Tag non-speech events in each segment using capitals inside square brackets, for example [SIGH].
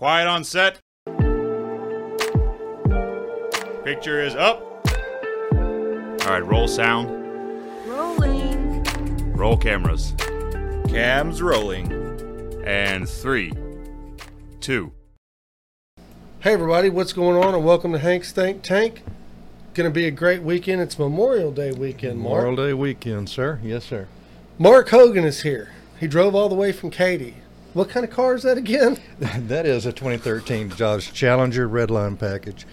Quiet on set. Picture is up. All right, roll sound. Rolling. Roll cameras. Cams rolling. And three, two. Hey everybody, what's going on? And welcome to Hank's Think Tank. Going to be a great weekend. It's Memorial Day weekend, Mark. Memorial Day weekend, sir. Yes, sir. Mark Hogan is here. He drove all the way from Katy. What kind of car is that again? [LAUGHS] that is a 2013 Dodge Challenger Redline package,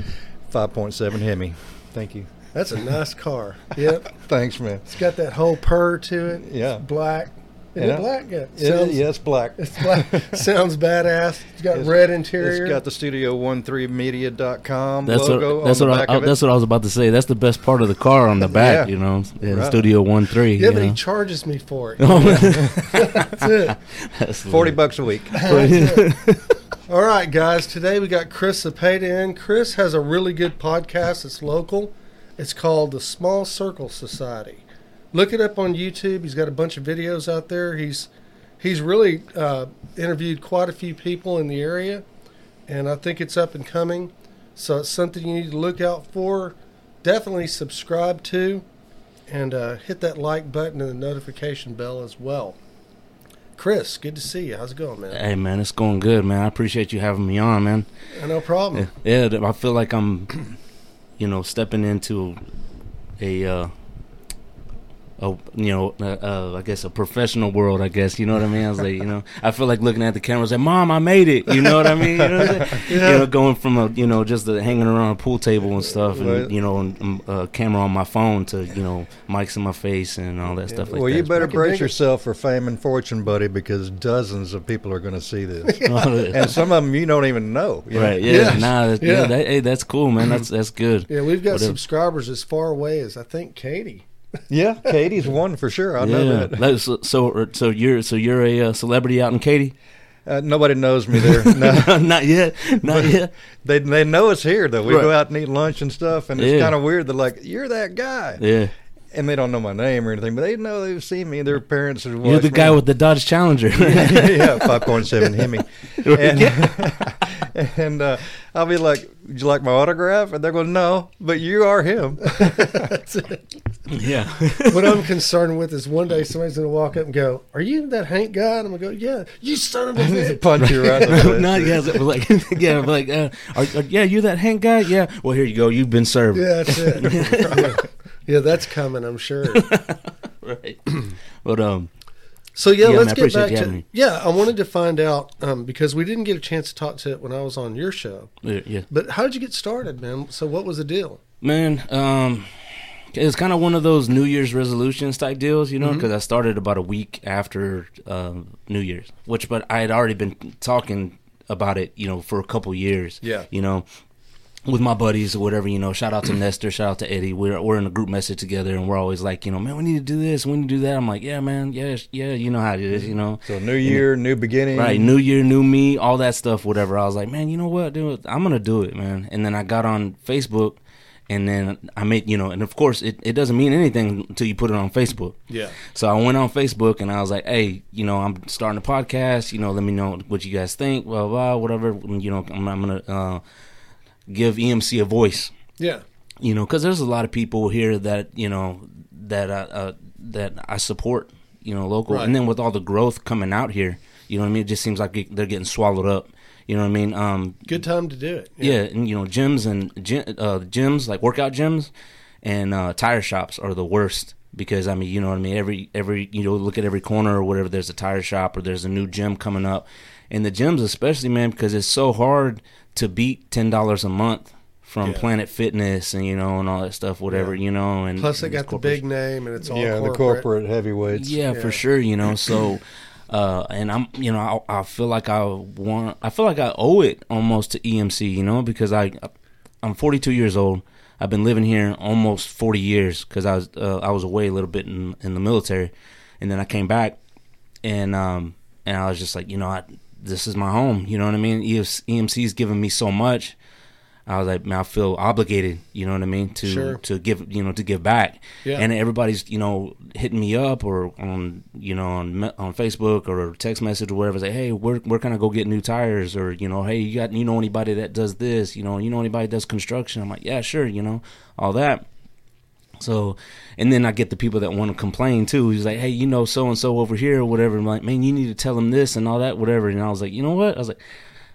5.7 Hemi. Thank you. That's a nice car. [LAUGHS] Yep. Thanks, man. It's got that whole purr to it. Yeah. It's black. Is Yeah. it black? Yeah. It- Sounds, yeah, it's black. It's black. [LAUGHS] Sounds badass. It's got It's- red interior. It's got the Studio13Media.com That's logo what that's on what the I, back I, of it. that's what I was about to say. That's the best part of the car on the back, Yeah. you know, yeah, Right. Studio One Three. yeah, you but he charges me for it. [LAUGHS] Oh, That's it. [LAUGHS] that's 40 bucks a week. All right, guys. Today we got Chris Zapata in. Chris has a really good podcast. It's local. It's called the Small Circle Society. Look it up on YouTube. He's got a bunch of videos out there. He's he's really uh, interviewed quite a few people in the area, and I think it's up and coming. So it's something you need to look out for. Definitely subscribe to, and uh, hit that like button and the notification bell as well. Chris, good to see you. How's it going, man? Hey man, it's going good, man. I appreciate you having me on, man. No problem. Yeah, I feel like I'm, you know, stepping into a, uh, a you know, uh, uh, I guess a professional world. I guess you know what I mean. I was like, you know, I feel like looking at the camera, like, "Mom, I made it." You know what I mean? You know, what I'm saying? [LAUGHS] you know, going from a, you know, just the hanging around a pool table and stuff, and Right. you know, and, um, a camera on my phone to, you know, mics in my face and all that stuff like well, that. you better I can dig brace yourself for fame and fortune, buddy, because dozens of people are going to see this. [LAUGHS] and some of them you don't even know. you know? Right? Yeah. Yes. Nah. That's, Yeah. yeah. that, hey, that's cool, man. That's that's good. Yeah, we've got Whatever. subscribers as far away as I think Katy. Yeah, Katy's [LAUGHS] one for sure. I know yeah. that. Like, so, so you're so you're a uh, celebrity out in Katy? Uh, nobody knows me there. [LAUGHS] No. [LAUGHS] not yet. Not yet. They they know us here though. We Right. go out and eat lunch and stuff, and it's Yeah. kind of weird. They're like, "You're that guy," Yeah. And they don't know my name or anything, but they know they've seen me. Their parents have You're the guy me. with the Dodge Challenger. [LAUGHS] yeah, [LAUGHS] five point seven Hemi, [LAUGHS] and, and uh, I'll be like, "Would you like my autograph?" And they're going, "No, but you are him." Yeah. What I'm concerned with is one day somebody's going to walk up and go, "Are you that Hank guy?" And I'm going to go, "Yeah, you son of a bitch." Punch you right in the face. not yeah. so, Like yeah. Like uh, are, are- yeah. You that Hank guy? Yeah. Well, here you go. You've been served. Yeah, that's it. Yeah. That's coming, I'm sure. [LAUGHS] Right. [CLEARS THROAT] But um. So yeah, Yeah, let's get back to me. yeah. I wanted to find out um, because we didn't get a chance to talk to it when I was on your show. Yeah. yeah. But how did you get started, man? So what was the deal? Man, um, it's kind of one of those New Year's resolutions type deals, you know, Mm-hmm. because I started about a week after uh, New Year's, which, but I had already been talking about it, you know, for a couple years. Yeah. You know, with my buddies or whatever, you know, shout out to Nestor, shout out to Eddie. We're we're in a group message together, and we're always like, you know, man, we need to do this, we need to do that. I'm like, yeah, man, yeah, yeah, you know how it is, you know. So new year, new beginning. Right, new year, new me, all that stuff, whatever. I was like, man, you know what, dude, I'm gonna do it, man. And then I got on Facebook, and then I made, you know, and of course, it, it doesn't mean anything until you put it on Facebook. Yeah. So I went on Facebook and I was like, hey, you know, I'm starting a podcast. You know, let me know what you guys think, blah blah, whatever. You know, I'm, I'm gonna uh, give EMC a voice Yeah. you know, because there's a lot of people here that you know that uh, uh, that I support, you know, local, Right. and then with all the growth coming out here, you know what I mean. It just seems like they're getting swallowed up. You know what I mean? Um, Good time to do it. yeah, and you know, gyms and uh, gyms like workout gyms and uh, tire shops are the worst because I mean, you know what I mean. Every every you know, look at every corner or whatever. There's a tire shop or there's a new gym coming up, and the gyms especially, man, because it's so hard to beat ten dollars a month from Yeah. Planet Fitness and you know and all that stuff, whatever you know. And Plus, they and got the big name, and it's all yeah, corporate. the corporate heavyweights. yeah, Yeah. for sure. You know, so [CLEARS THROAT] uh, and I'm, you know, I, I feel like I want, I feel like I owe it almost to EMC. You know, because I, I'm 42 years old. I've been living here almost 40 years because I was, uh, I was away a little bit in in the military, and then I came back, and um, and I was just like, you know, I, this is my home. You know what I mean? EMC's given me so much. I was like, man, I feel obligated, you know what I mean, to Sure. to give, you know, to give back. Yeah. And everybody's, you know, hitting me up or on, you know, on on Facebook or text message or whatever. Say, hey, where where can I go get new tires? Or you know, hey, you got you know anybody that does this? You know, you know anybody that does construction? I'm like, yeah, sure, you know, all that. So, and then I get the people that want to complain too. He's like, hey, you know, so and so over here or whatever. I'm like, man, you need to tell them this and all that, whatever. And I was like, you know what? I was like,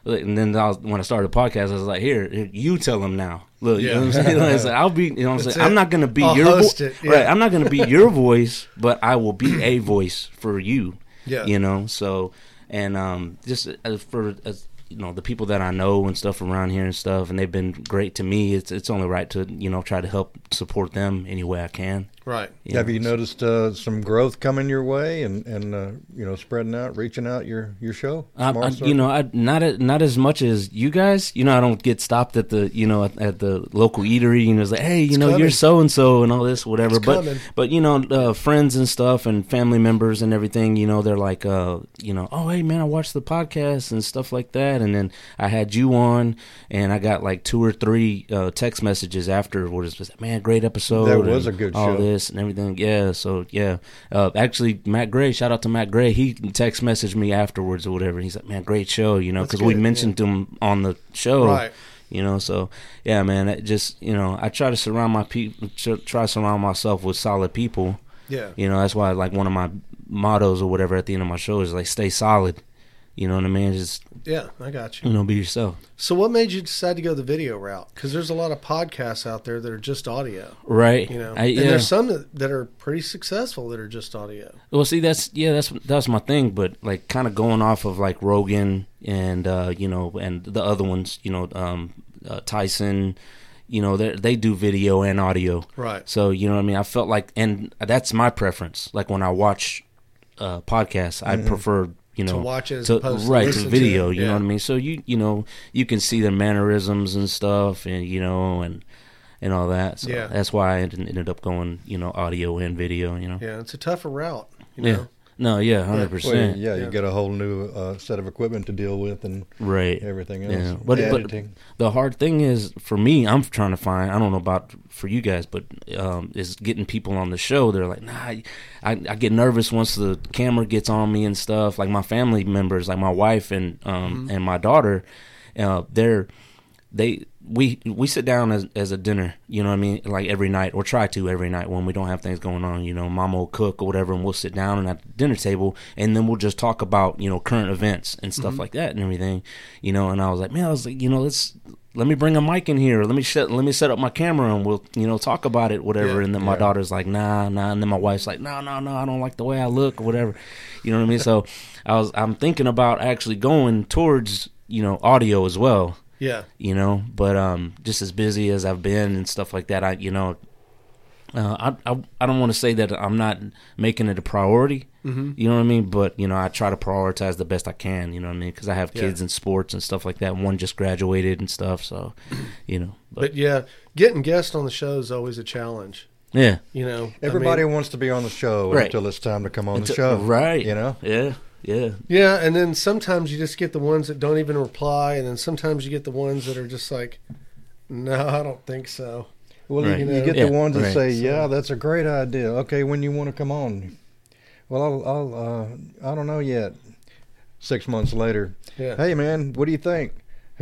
and then I was, when I started the podcast, I was like, here, you tell them now. Look, you know what I'm saying? [LAUGHS] Like, I'll be, you know what I'm That's saying? I'm not going to be I'll your voice. yeah. Right. I'm not going to be [LAUGHS] your voice, but I will be a [CLEARS THROAT] voice for you. Yeah. You know, so, and um, just as for, as, you know, the people that I know and stuff around here and stuff, and they've been great to me. It's it's only right to you know try to help support them any way I can. Right. Have know, you noticed uh, some growth coming your way and and uh, you know spreading out, reaching out your your show? I, I, you know, I not a- not as much as you guys. You know, I don't get stopped at the you know at, at the local eatery. You know, it's like, hey, you It's know, coming. you're so and so and all this, whatever. It's but coming. but you know, uh, friends and stuff and family members and everything. You know, they're like, uh, you know, oh hey man, I watched the podcast and stuff like that. And then I had you on, and I got like two or three uh, text messages afterwards. Just man, great episode. That was and a good show. This and everything. Yeah, so yeah. Uh, actually, Matt Gray, shout out to Matt Gray. He text messaged me afterwards or whatever. He's like, man, great show, you know, because we mentioned him on the show. Right. You know, so yeah, man. It just you know, I try to surround my people, try to surround myself with solid people. Yeah. You know, that's why like one of my mottos or whatever at the end of my show is like, stay solid. You know what I mean? Just Yeah, I got you. you know, be yourself. So, what made you decide to go the video route? Because there's a lot of podcasts out there that are just audio. Right. You know, I, and there's some that, that are pretty successful that are just audio. Well, see, that's yeah, that's that's my thing. But like, kind of going off of like Rogan and uh, you know, and the other ones, you know, um, uh, Tyson, you know, they they do video and audio. Right. So you know what I mean. I felt like, and that's my preference. Like when I watch uh, podcasts, I prefer you know To watch it as to, right to to video. You know what I mean. So you you know you can see their mannerisms and stuff, and you know and. And all that, so Yeah. that's why I ended up going, you know, audio and video. You know, Yeah, it's a tougher route. You yeah. Know? No, yeah, hundred Well, percent. yeah, Yeah. you get a whole new uh, set of equipment to deal with and Right. everything else. Yeah. But, but the hard thing is for me, I'm trying to find. I don't know about for you guys, but um, is getting people on the show. They're like, nah, I, I get nervous once the camera gets on me and stuff. Like my family members, like my wife and um and my daughter, uh, they're they we we sit down as as a dinner, you know what I mean, like every night or try to every night when we don't have things going on. You know, Mama will cook or whatever, and we'll sit down and at the dinner table, and then we'll just talk about you know current events and stuff mm-hmm. like that and everything, you know. And I was like, man, I was like, you know, let's let me bring a mic in here, let me set let me set up my camera, and we'll you know talk about it, whatever. Yeah, and then my yeah. daughter's like, nah, nah, and then my wife's like, no, no, no, I don't like the way I look or whatever, you know what I mean. So I was I'm thinking about actually going towards you know audio as well Yeah. you know. But um, just as busy as I've been and stuff like that, I you know, uh, I, I I don't want to say that I'm not making it a priority. Mm-hmm. You know what I mean? But you know, I try to prioritize the best I can. You know what I mean? Because I have Yeah. kids in sports and stuff like that. One just graduated and stuff, so [CLEARS THROAT] you know. But, But yeah, getting guests on the show is always a challenge. yeah, You know, I Everybody mean, wants to be on the show Right. until it's time to come on the show. right? You know? Yeah, yeah, yeah, and then sometimes you just get the ones that don't even reply, and then sometimes you get the ones that are just like, "No, I don't think so." Well, Right. you, you You get Yeah, the ones that right. say, "Yeah, that's a great idea." Okay, when you want to come on? Well, I'll, I'll uh, I don't know yet. Six months later, Yeah. hey man, what do you think?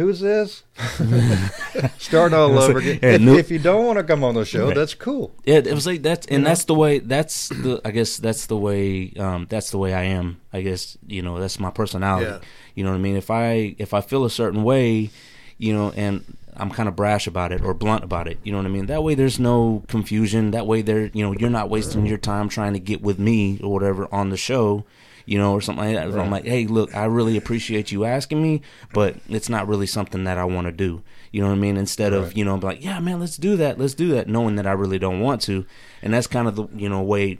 Who's this? [LAUGHS] [LAUGHS] Start all over again. Yeah, if, no- if you don't want to come on the show, Right. that's cool. yeah. It was like that's and know? that's the way. That's the I guess that's the way. Um, that's the way I am. I guess you know that's my personality. Yeah. You know what I mean? If I if I feel a certain way, you know, and I'm kind of brash about it or blunt about it, you know what I mean? That way there's no confusion. That way there, you know, you're not wasting your time trying to get with me or whatever on the show, you know, or something like that. I'm like, hey, look, I really appreciate you asking me, but it's not really something that I want to do. You know what I mean? Instead of, you know, be like, yeah, man, let's do that. Let's do that, knowing that I really don't want to. And that's kind of the, you know, way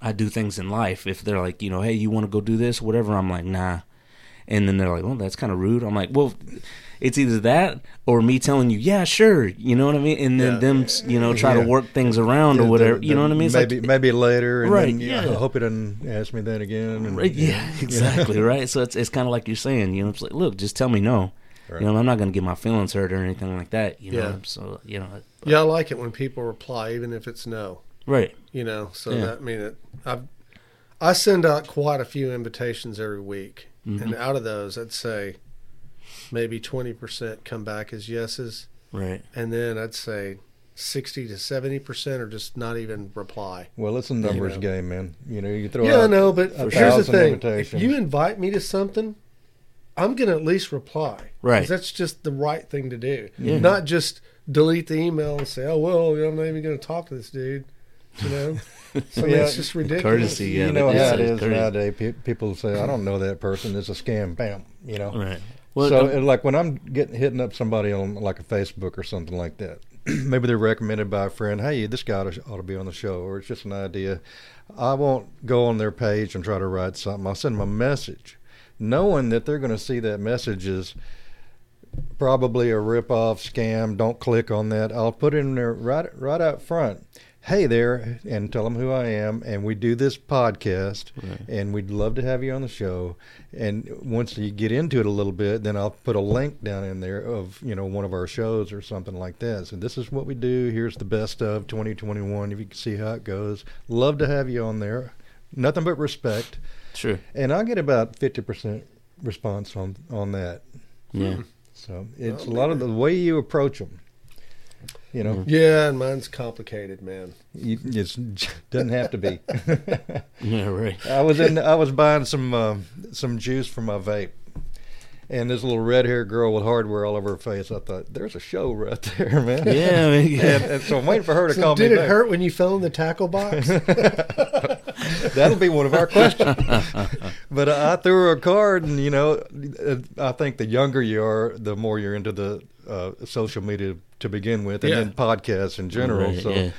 I do things in life. If they're like, you know, hey, you want to go do this, whatever, I'm like, nah. And then they're like, well, that's kind of rude. I'm like, well, it's either that or me telling you, yeah, sure. You know what I mean? And then Yeah. them, you know, try Yeah. to work things around or whatever. the- you know what I mean? It's maybe like, maybe later, and Right, then, yeah, yeah. I hope he doesn't ask me that again. And, Right, yeah, [LAUGHS] [LAUGHS] exactly, right. So it's it's kind of like you're saying, you know, it's like, look, just tell me no. Right. You know, I'm not going to get my feelings hurt or anything like that. You know, Yeah. so you know, Yeah, I like it when people reply, even if it's no. right? You know, so Yeah. that I mean, it, I I send out quite a few invitations every week, Mhm. and out of those, I'd say maybe twenty percent come back as yeses, Right. and then I'd say sixty to seventy percent are just not even reply. Well, it's a numbers know. game, man. You know, you throw yeah, I know, but here's the thing: if you invite me to something, I'm gonna at least reply. Right. That's just the right thing to do. Yeah. Not just delete the email and say, "Oh well, I'm not even gonna talk to this dude." You know, [LAUGHS] so Yeah, it's just ridiculous. courtesy, yeah. you know how it is is nowadays. Pe- people say, "I don't know that person. It's a scam." Bam. You know. Right. Well, so, um, like when I'm getting hitting up somebody on like a Facebook or something like that, [CLEARS THROAT] maybe they're recommended by a friend. Hey, this guy ought to, ought to be on the show, or it's just an idea. I won't go on their page and try to write something. I'll send them a message, knowing that they're going to see that message is probably a rip off scam. Don't click on that. I'll put it in there right right out front. Hey there, and tell them who I am, and we do this podcast, Right. and we'd love to have you on the show. And once you get into it a little bit, then I'll put a link down in there of you know one of our shows or something like that. So this is what we do. Here's the best of 2021. If you can see how it goes, love to have you on there. Nothing but respect, sure. and I get about 50% response on on that. Yeah. Hmm. So it's Well, a lot of the way you approach them. You know, Yeah, and mine's complicated, man. you, it doesn't have to be. [LAUGHS] Yeah. Right. I was in. I was buying some uh, some juice for my vape, and this little red haired girl with hardware all over her face. I thought, "There's a show right there, [LAUGHS] man." Yeah. I mean, yeah. And, and so I'm waiting for her to So call did me it back. hurt when you fell in the tackle box? [LAUGHS] That'll be one of our questions. but I, I threw her a card, and you know, I think the younger you are, the more you're into the uh, social media to begin with, and Yeah. then podcasts in general. Right, so. yeah.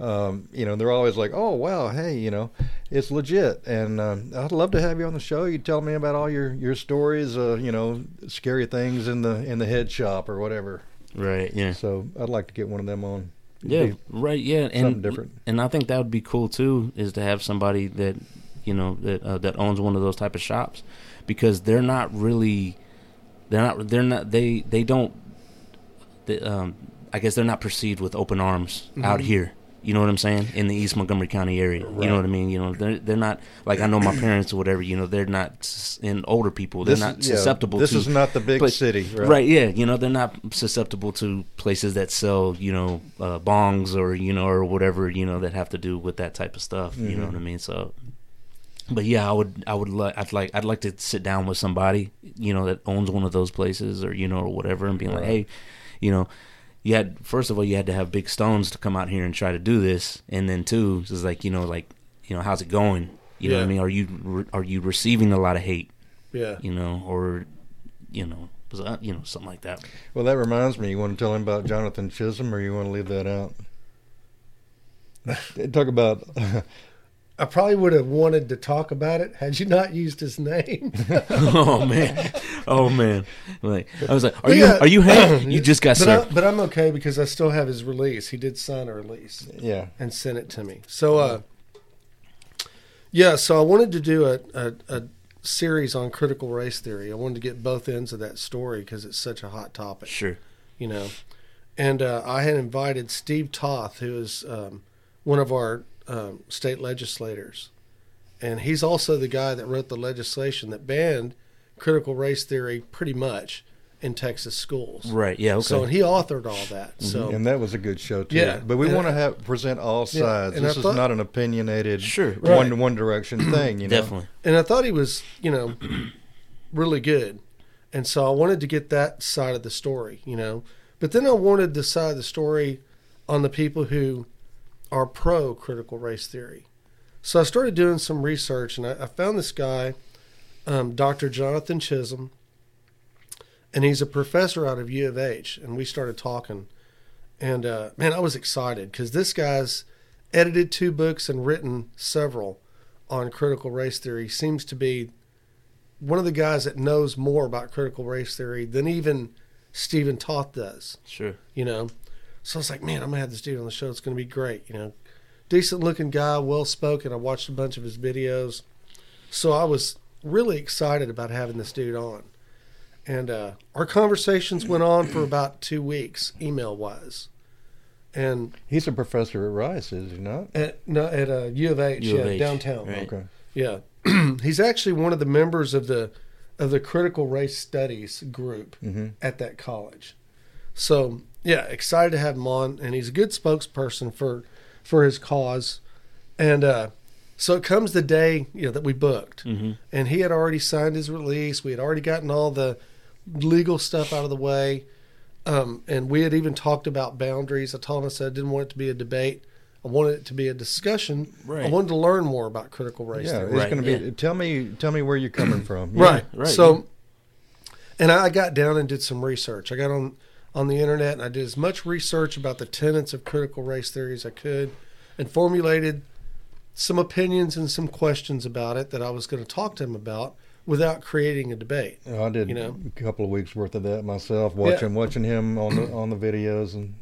Um, you know, they're always like, "Oh, wow, hey, you know, it's legit," and um, I'd love to have you on the show. You tell me about all your your stories, uh, you know, scary things in the in the head shop or whatever. Right. Yeah. So I'd like to get one of them on. Yeah, Be right. Yeah, something and different. and I think that would be cool too, is to have somebody that you know that uh, that owns one of those type of shops, because they're not really, they're not they're not they they don't, they, um, I guess they're not perceived with open arms out here. You know what I'm saying? In the East Montgomery County area, you know what I mean. You know, they're they're not like I know my parents or whatever. You know, they're not in older people. They're This not is- yeah, susceptible. This to, is not the big but- city, right? Right. yeah. You know, they're not susceptible to places that sell, you know, uh, bongs or, you know, or whatever, you know, that have to do with that type of stuff. You know Mhm. what I mean? So, but yeah, I would, I would like, I'd like, I'd like to sit down with somebody, you know, that owns one of those places or, you know, or whatever and being like, hey, you know, you had, first of all, you had to have big stones to come out here and try to do this. And then two, it's like, you know, like, you know, how's it going? You know what I mean? Are you, re- are you receiving a lot of hate, yeah. you know, or, you know, was that, you know, something like that. Well, that reminds me. You want to tell him about Jonathan Chisholm, or you want to leave that out? [LAUGHS] Talk about. [LAUGHS] I probably would have wanted to talk about it had you not used his name. [LAUGHS] oh man, oh man! Like I was like, "Are you Yeah. are you Hank? [CLEARS THROAT] You just got but, I, served." but I'm okay because I still have his release. He did sign a release yeah. and sent it to me. So, uh, yeah, so I wanted to do a, a, a series on critical race theory. I wanted to get both ends of that story because it's such a hot topic. Sure. you know. And uh, I had invited Steve Toth, who is um, one of our um, state legislators, and he's also the guy that wrote the legislation that banned critical race theory pretty much in Texas schools. Right. Yeah. Okay. So and he authored all that. So And that was a good show too. Yeah. But we want to have present all Yeah, sides. and I This is thought- not an opinionated Sure. one one direction [CLEARS THROAT] thing. You know. Definitely. and I thought he was, you know, [CLEARS THROAT] really good. And so I wanted to get that side of the story, you know. But then I wanted the side of the story on the people who are pro critical race theory. So I started doing some research and I, I found this guy, um, Dr. Jonathan Chisholm, and he's a professor out of U of H. And we started talking. And uh, man, I was excited because this guy's edited two books and written several on critical race theory seems to be one of the guys that knows more about critical race theory than even Stephen Toth does, Sure. you know. So I was like, man, I'm gonna have this dude on the show. It's gonna be great, you know. Decent looking guy, well spoken. I watched a bunch of his videos. So I was really excited about having this dude on. and uh, our conversations went on for about two weeks, email wise, and He's a professor at Rice, is he not? at no, at uh, U of H, U of yeah, H, downtown. right. Okay. Yeah, [CLEARS THROAT] he's actually one of the members of the of the critical race studies group hmm at that college. So yeah, excited to have him on, and he's a good spokesperson for for his cause. And uh, so it comes the day you know that we booked, Mhm. and he had already signed his release. We had already gotten all the legal stuff out of the way, um, and we had even talked about boundaries. I told him I said I didn't want it to be a debate. I wanted it to be a discussion. I wanted to learn more about critical race Yeah, theory. it's Right, going to be. yeah. Tell me, tell me where you're coming [CLEARS THROAT] from. Yeah. Right. right, So, and I got down and did some research. I got on on the internet and I did as much research about the tenets of critical race theory as I could, and formulated some opinions and some questions about it that I was going to talk to him about without creating a debate. I did You know? a couple of weeks worth of that myself, watching watching him on the on the videos and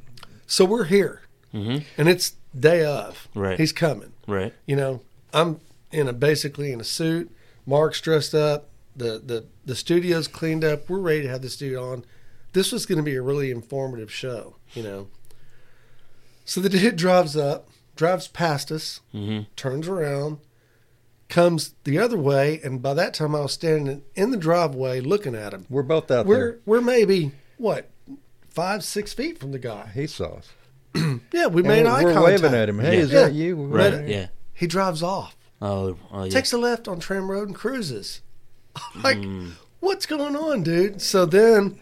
So we're here, Mhm. and it's day of. Right. He's coming. Right. You know, I'm in a basically in a suit. Mark's dressed up. The the the studio's cleaned up. We're ready to have this dude on. This was going to be a really informative show. You know. So the dude drives up, drives past us, Mhm. turns around, comes the other way, and by that time I was standing in the driveway looking at him. we're both out there. We're we're maybe what five six feet from the guy. He saw us. [CLEARS THROAT] Yeah, we And made we're, eye we're contact. waving at him. Hey, Yeah. is that you? We're Right. waving. Yeah. He drives off. Oh. Oh. Yeah. takes a left on Tram Road and cruises. [LAUGHS] like, Mm. what's going on, dude? So then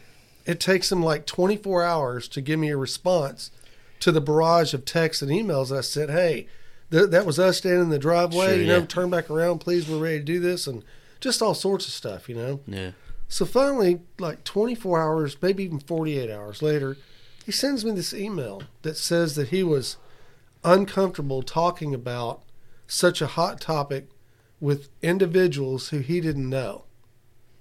it takes him like 24 hours to give me a response to the barrage of texts and emails I sent. Hey, th- that was us standing in the driveway. Sure, you know, yeah. turn back around, please. We're ready to do this. And just all sorts of stuff, you know? Yeah. So finally, like 24 hours, maybe even 48 hours later, he sends me this email that says that he was uncomfortable talking about such a hot topic with individuals who he didn't know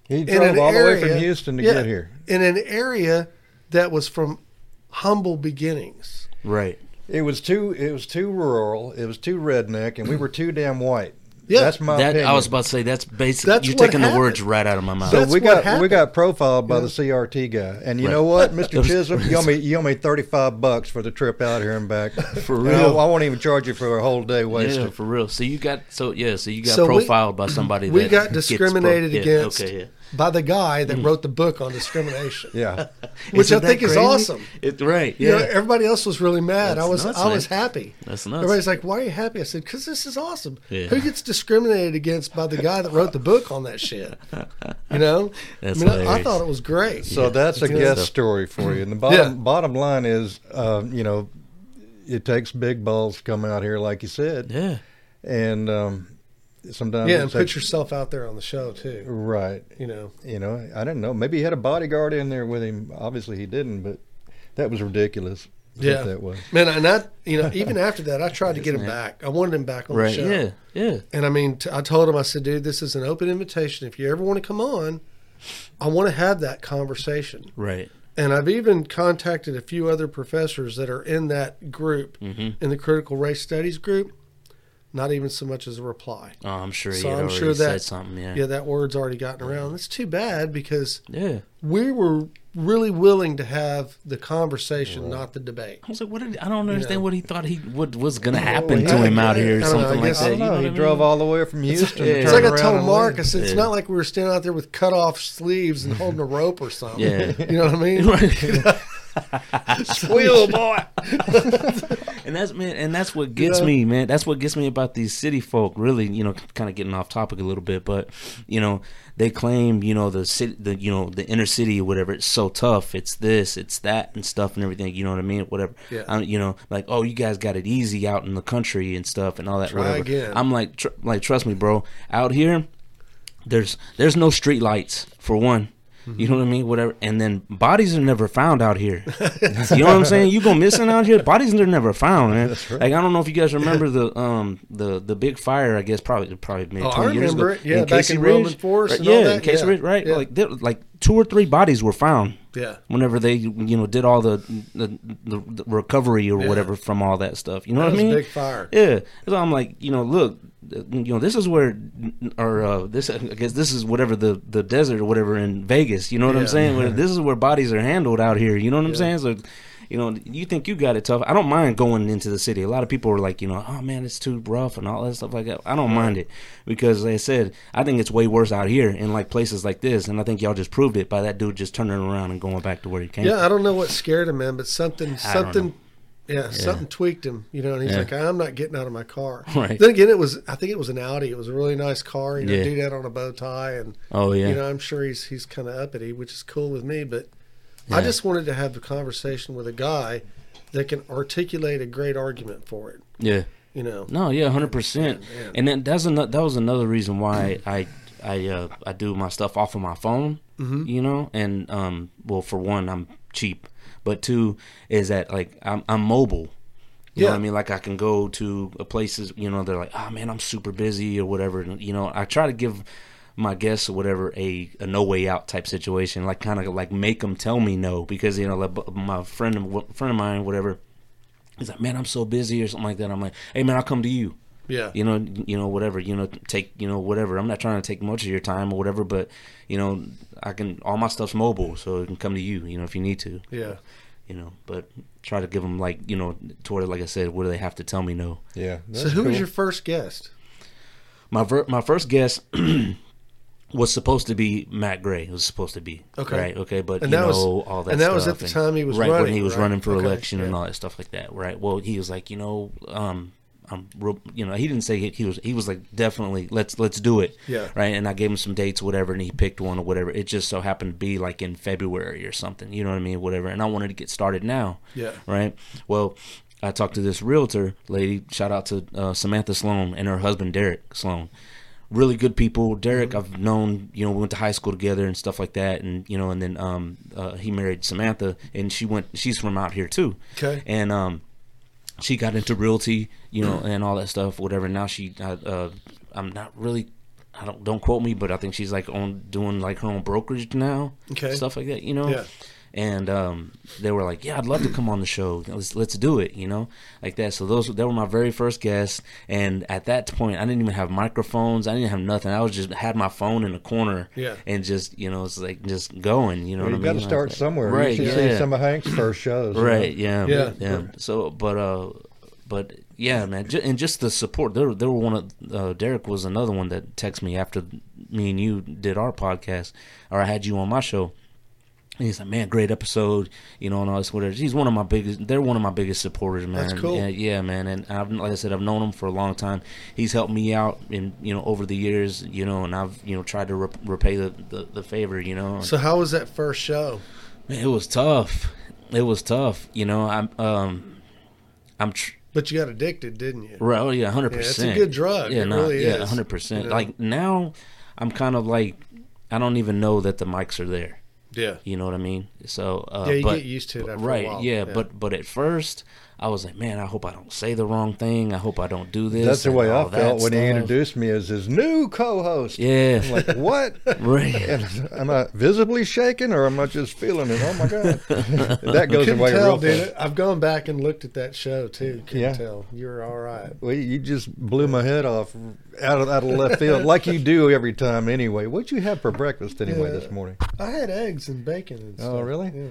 He drove an all the way from Houston to yeah. get here. in an area that was from humble beginnings. Right. It was too. It was too rural. It was too redneck, and we were too damn white. Yeah. that's my That opinion. I was about to say. That's basically That's you're what taking the words right out of my mouth. So That's we what got we got profiled by Yeah. the CRT guy, and you Right. know what, Mister [LAUGHS] Chisholm, you owe me you owe me thirty five bucks for the trip out here and back. [LAUGHS] For real. I, I won't even charge you for a whole day yeah, wasted. for real. So you got so yeah. So you got So we- profiled by somebody. we that got gets discriminated pro- yeah, against Okay. Yeah. by the guy Mm. that wrote the book on discrimination. Yeah, [LAUGHS] Which Isn't I that think is awesome. It, right. You Yeah. know, everybody else was really mad. That's I was nuts, I was happy. That's nuts. Everybody's like, "Why are you happy?" I said, "Because this is awesome." Yeah. Who gets discriminated against by the guy that wrote the book on that shit? You know, [LAUGHS] That's I, mean, I, I thought it was great. so that's a It's good guest stuff. story for you. And the bottom Yeah. bottom line is, uh, you know, it takes big balls to come out here, like you said, Yeah. and um, sometimes yeah, and put takes- yourself out there on the show too. right. You know, You know, I didn't know. Maybe he had a bodyguard in there with him. Obviously, he didn't, but that was ridiculous. Yeah. that was. man, and I, you know, even after that, I tried to get him back. I wanted him back on Right. the show. Yeah. Yeah. And I mean, t- I told him, I said, dude, this is an open invitation. If you ever want to come on, I want to have that conversation. Right. And I've even contacted a few other professors that are in that group, Mm-hmm. in the critical race studies group. Not even so much as a reply. Oh, I'm sure he So had I'm already sure said that- something. Yeah. Yeah, that word's already gotten around. It's too bad because Yeah. we were really willing to have the conversation, not the debate. I was like, what did I don't understand know. what he thought he what was gonna oh, happen he- to him out here or don't know, something like that. I you know. he I drove all the way from Houston. yeah. to It's turn like I told and Mark, I said, it's Yeah. not like we were standing out there with cut off sleeves and holding a rope or something. Yeah. You know what I mean? [LAUGHS] [LAUGHS] [LAUGHS] Right. Squeal, boy. [LAUGHS] and that's man, and that's what gets Yeah. me, man. That's what gets me about these city folk. Really, you know, kind of getting off topic a little bit, but you know, they claim, you know, the city, the you know, the inner city or whatever. It's so tough. It's this, it's that, and stuff and everything. You know what I mean? Whatever. Yeah. Um, you know, like oh, you guys got it easy out in the country and stuff and all that. Try whatever. again. I'm like, tr- like, trust me, bro. Out here, there's there's no street lights for one. You know what I mean? Whatever. And then bodies are never found out here. [LAUGHS] you know what I'm saying? You go missing out here. Bodies are never found, man. Like I don't know if you guys remember the um the the big fire. I guess probably probably maybe Oh, I 20 years ago. remember it. Yeah, in back Casey in Ridge. Roman Forest Right, yeah, in Casey Yeah. Ridge, right? Yeah. Like there, like two or three bodies were found Yeah. whenever they you know did all the the, the, recovery or Yeah. whatever from all that stuff. You know That what I mean? big fire. Yeah. So I'm like, you know, look, you know, this is where, or uh, this, I guess this is whatever the the desert or whatever in Vegas. You know what Yeah. I'm saying? Where [LAUGHS] this is where bodies are handled out here. You know what I'm Yeah. saying? So. You know, you think you got it tough. I don't mind going into the city. A lot of people are like, you know, oh man, it's too rough and all that stuff like that. I don't mind it because, like I said, I think it's way worse out here in like places like this. And I think y'all just proved it by that dude just turning around and going back to where he came. Yeah, I don't know what scared him, man, but something, something, yeah, something tweaked him. You know, and he's like, "I'm not getting out of my car." [LAUGHS] Right. Then again, it was, I think it was an Audi. It was a really nice car. You know, Yeah. do that on a bow tie, and Oh yeah. you know, I'm sure he's he's kind of uppity, which is cool with me. But I just wanted to have a conversation with a guy that can articulate a great argument for it. yeah. You know, No, yeah, hundred percent. man. And then that's another. That was another reason why I I uh, I do my stuff off of my phone. Mm-hmm. You know, and um, well, for one, I'm cheap, but two is that like I'm I'm mobile. You know Yeah. what I mean? Like I can go to places. You know, they're like, oh man, I'm super busy or whatever. And, you know, I try to give my guests or whatever a, a no way out type situation like kind of like make them tell me no because you know like, my friend friend of mine whatever he's like man i'm so busy or something like that i'm like hey man i'll come to you yeah, you know you know whatever you know take you know whatever i'm not trying to take much of your time or whatever but you know i can all my stuff's mobile so it can come to you you know if you need to yeah. you know but try to give them like you know toward it, like i said where they have to tell me no Yeah. So, that's who was your first guest? my ver- my first guest [CLEARS THROAT] was supposed to be Matt Gray. It was supposed to be Okay. right, okay, but And you that was- all that. and that was at the time he was right when he was right? running for Okay, election and all that stuff like that. Right. Well, he was like, you know, um, I'm, real- you know, he didn't say he, he was. He was like, definitely, let's let's do it. Yeah. Right. And I gave him some dates, whatever, and he picked one or whatever. It just so happened to be like in February or something. You know what I mean? Whatever. And I wanted to get started now Yeah, right? Well, I talked to this realtor lady. Shout out to uh, Samantha Sloan and her husband Derek Sloan. Really good people. Derek, I've known. You know, we went to high school together and stuff like that. And you know, and then um, uh, he married Samantha, and she went. She's from out here too. Okay. And um, she got into realty, you know, and all that stuff. Whatever. Now she, uh, uh, I'm not really. I don't don't quote me, but I think she's like on doing like her own brokerage now. Okay. Stuff like that, you know yeah, and um, they were like, "Yeah, I'd love to come on the show. Let's let's do it," you know, like that. So those they were my very first guests, and at that point, I didn't even have microphones. I didn't have nothing. I was just had my phone in the corner, Yeah. and just you know, it's like just going. You know, Well, what you got to start Like, somewhere. right? You should yeah, see some of Hank's first shows. you know? right? Yeah, Yeah. yeah. So, but uh, but yeah, man, ju- and just the support. There, there were one of uh, Derek was another one that texted me after me and you did our podcast, or I had you on my show. And he's like, man, great episode, you know, and all this whatever. He's one of my biggest. They're one of my biggest supporters, man. That's cool. Yeah, yeah, man. And I've, like I said, I've known him for a long time. He's helped me out, in you know, over the years, you know, and I've you know tried to re- repay the, the the favor, you know. So how was that first show? Man, it was tough. It was tough, you know. I'm um, I'm. Tr- But you got addicted, didn't you? Right. Oh yeah, hundred Yeah, it's a good drug. Yeah, It really yeah, is. hundred percent. You know? Like now, I'm kind of like, I don't even know that the mics are there. Yeah. You know what I mean? So uh, Yeah, you but, get used to it after right. a while. Yeah, but but at first, I was like, man, I hope I don't say the wrong thing. I hope I don't do this. That's the way I felt when he introduced me as his new co-host. Yeah. I'm like, what? [LAUGHS] Right. And am I visibly shaking or am I just feeling it? Oh my god, [LAUGHS] that goes couldn't away tell, real dude. fast. I've gone back and looked at that show too. Couldn't Yeah. tell. you're all right. Well, you just blew my head off out of out of left field, like you do every time. Anyway, what'd you have for breakfast anyway Yeah. this morning? I had eggs and bacon and oh, stuff. Oh, really? Yeah.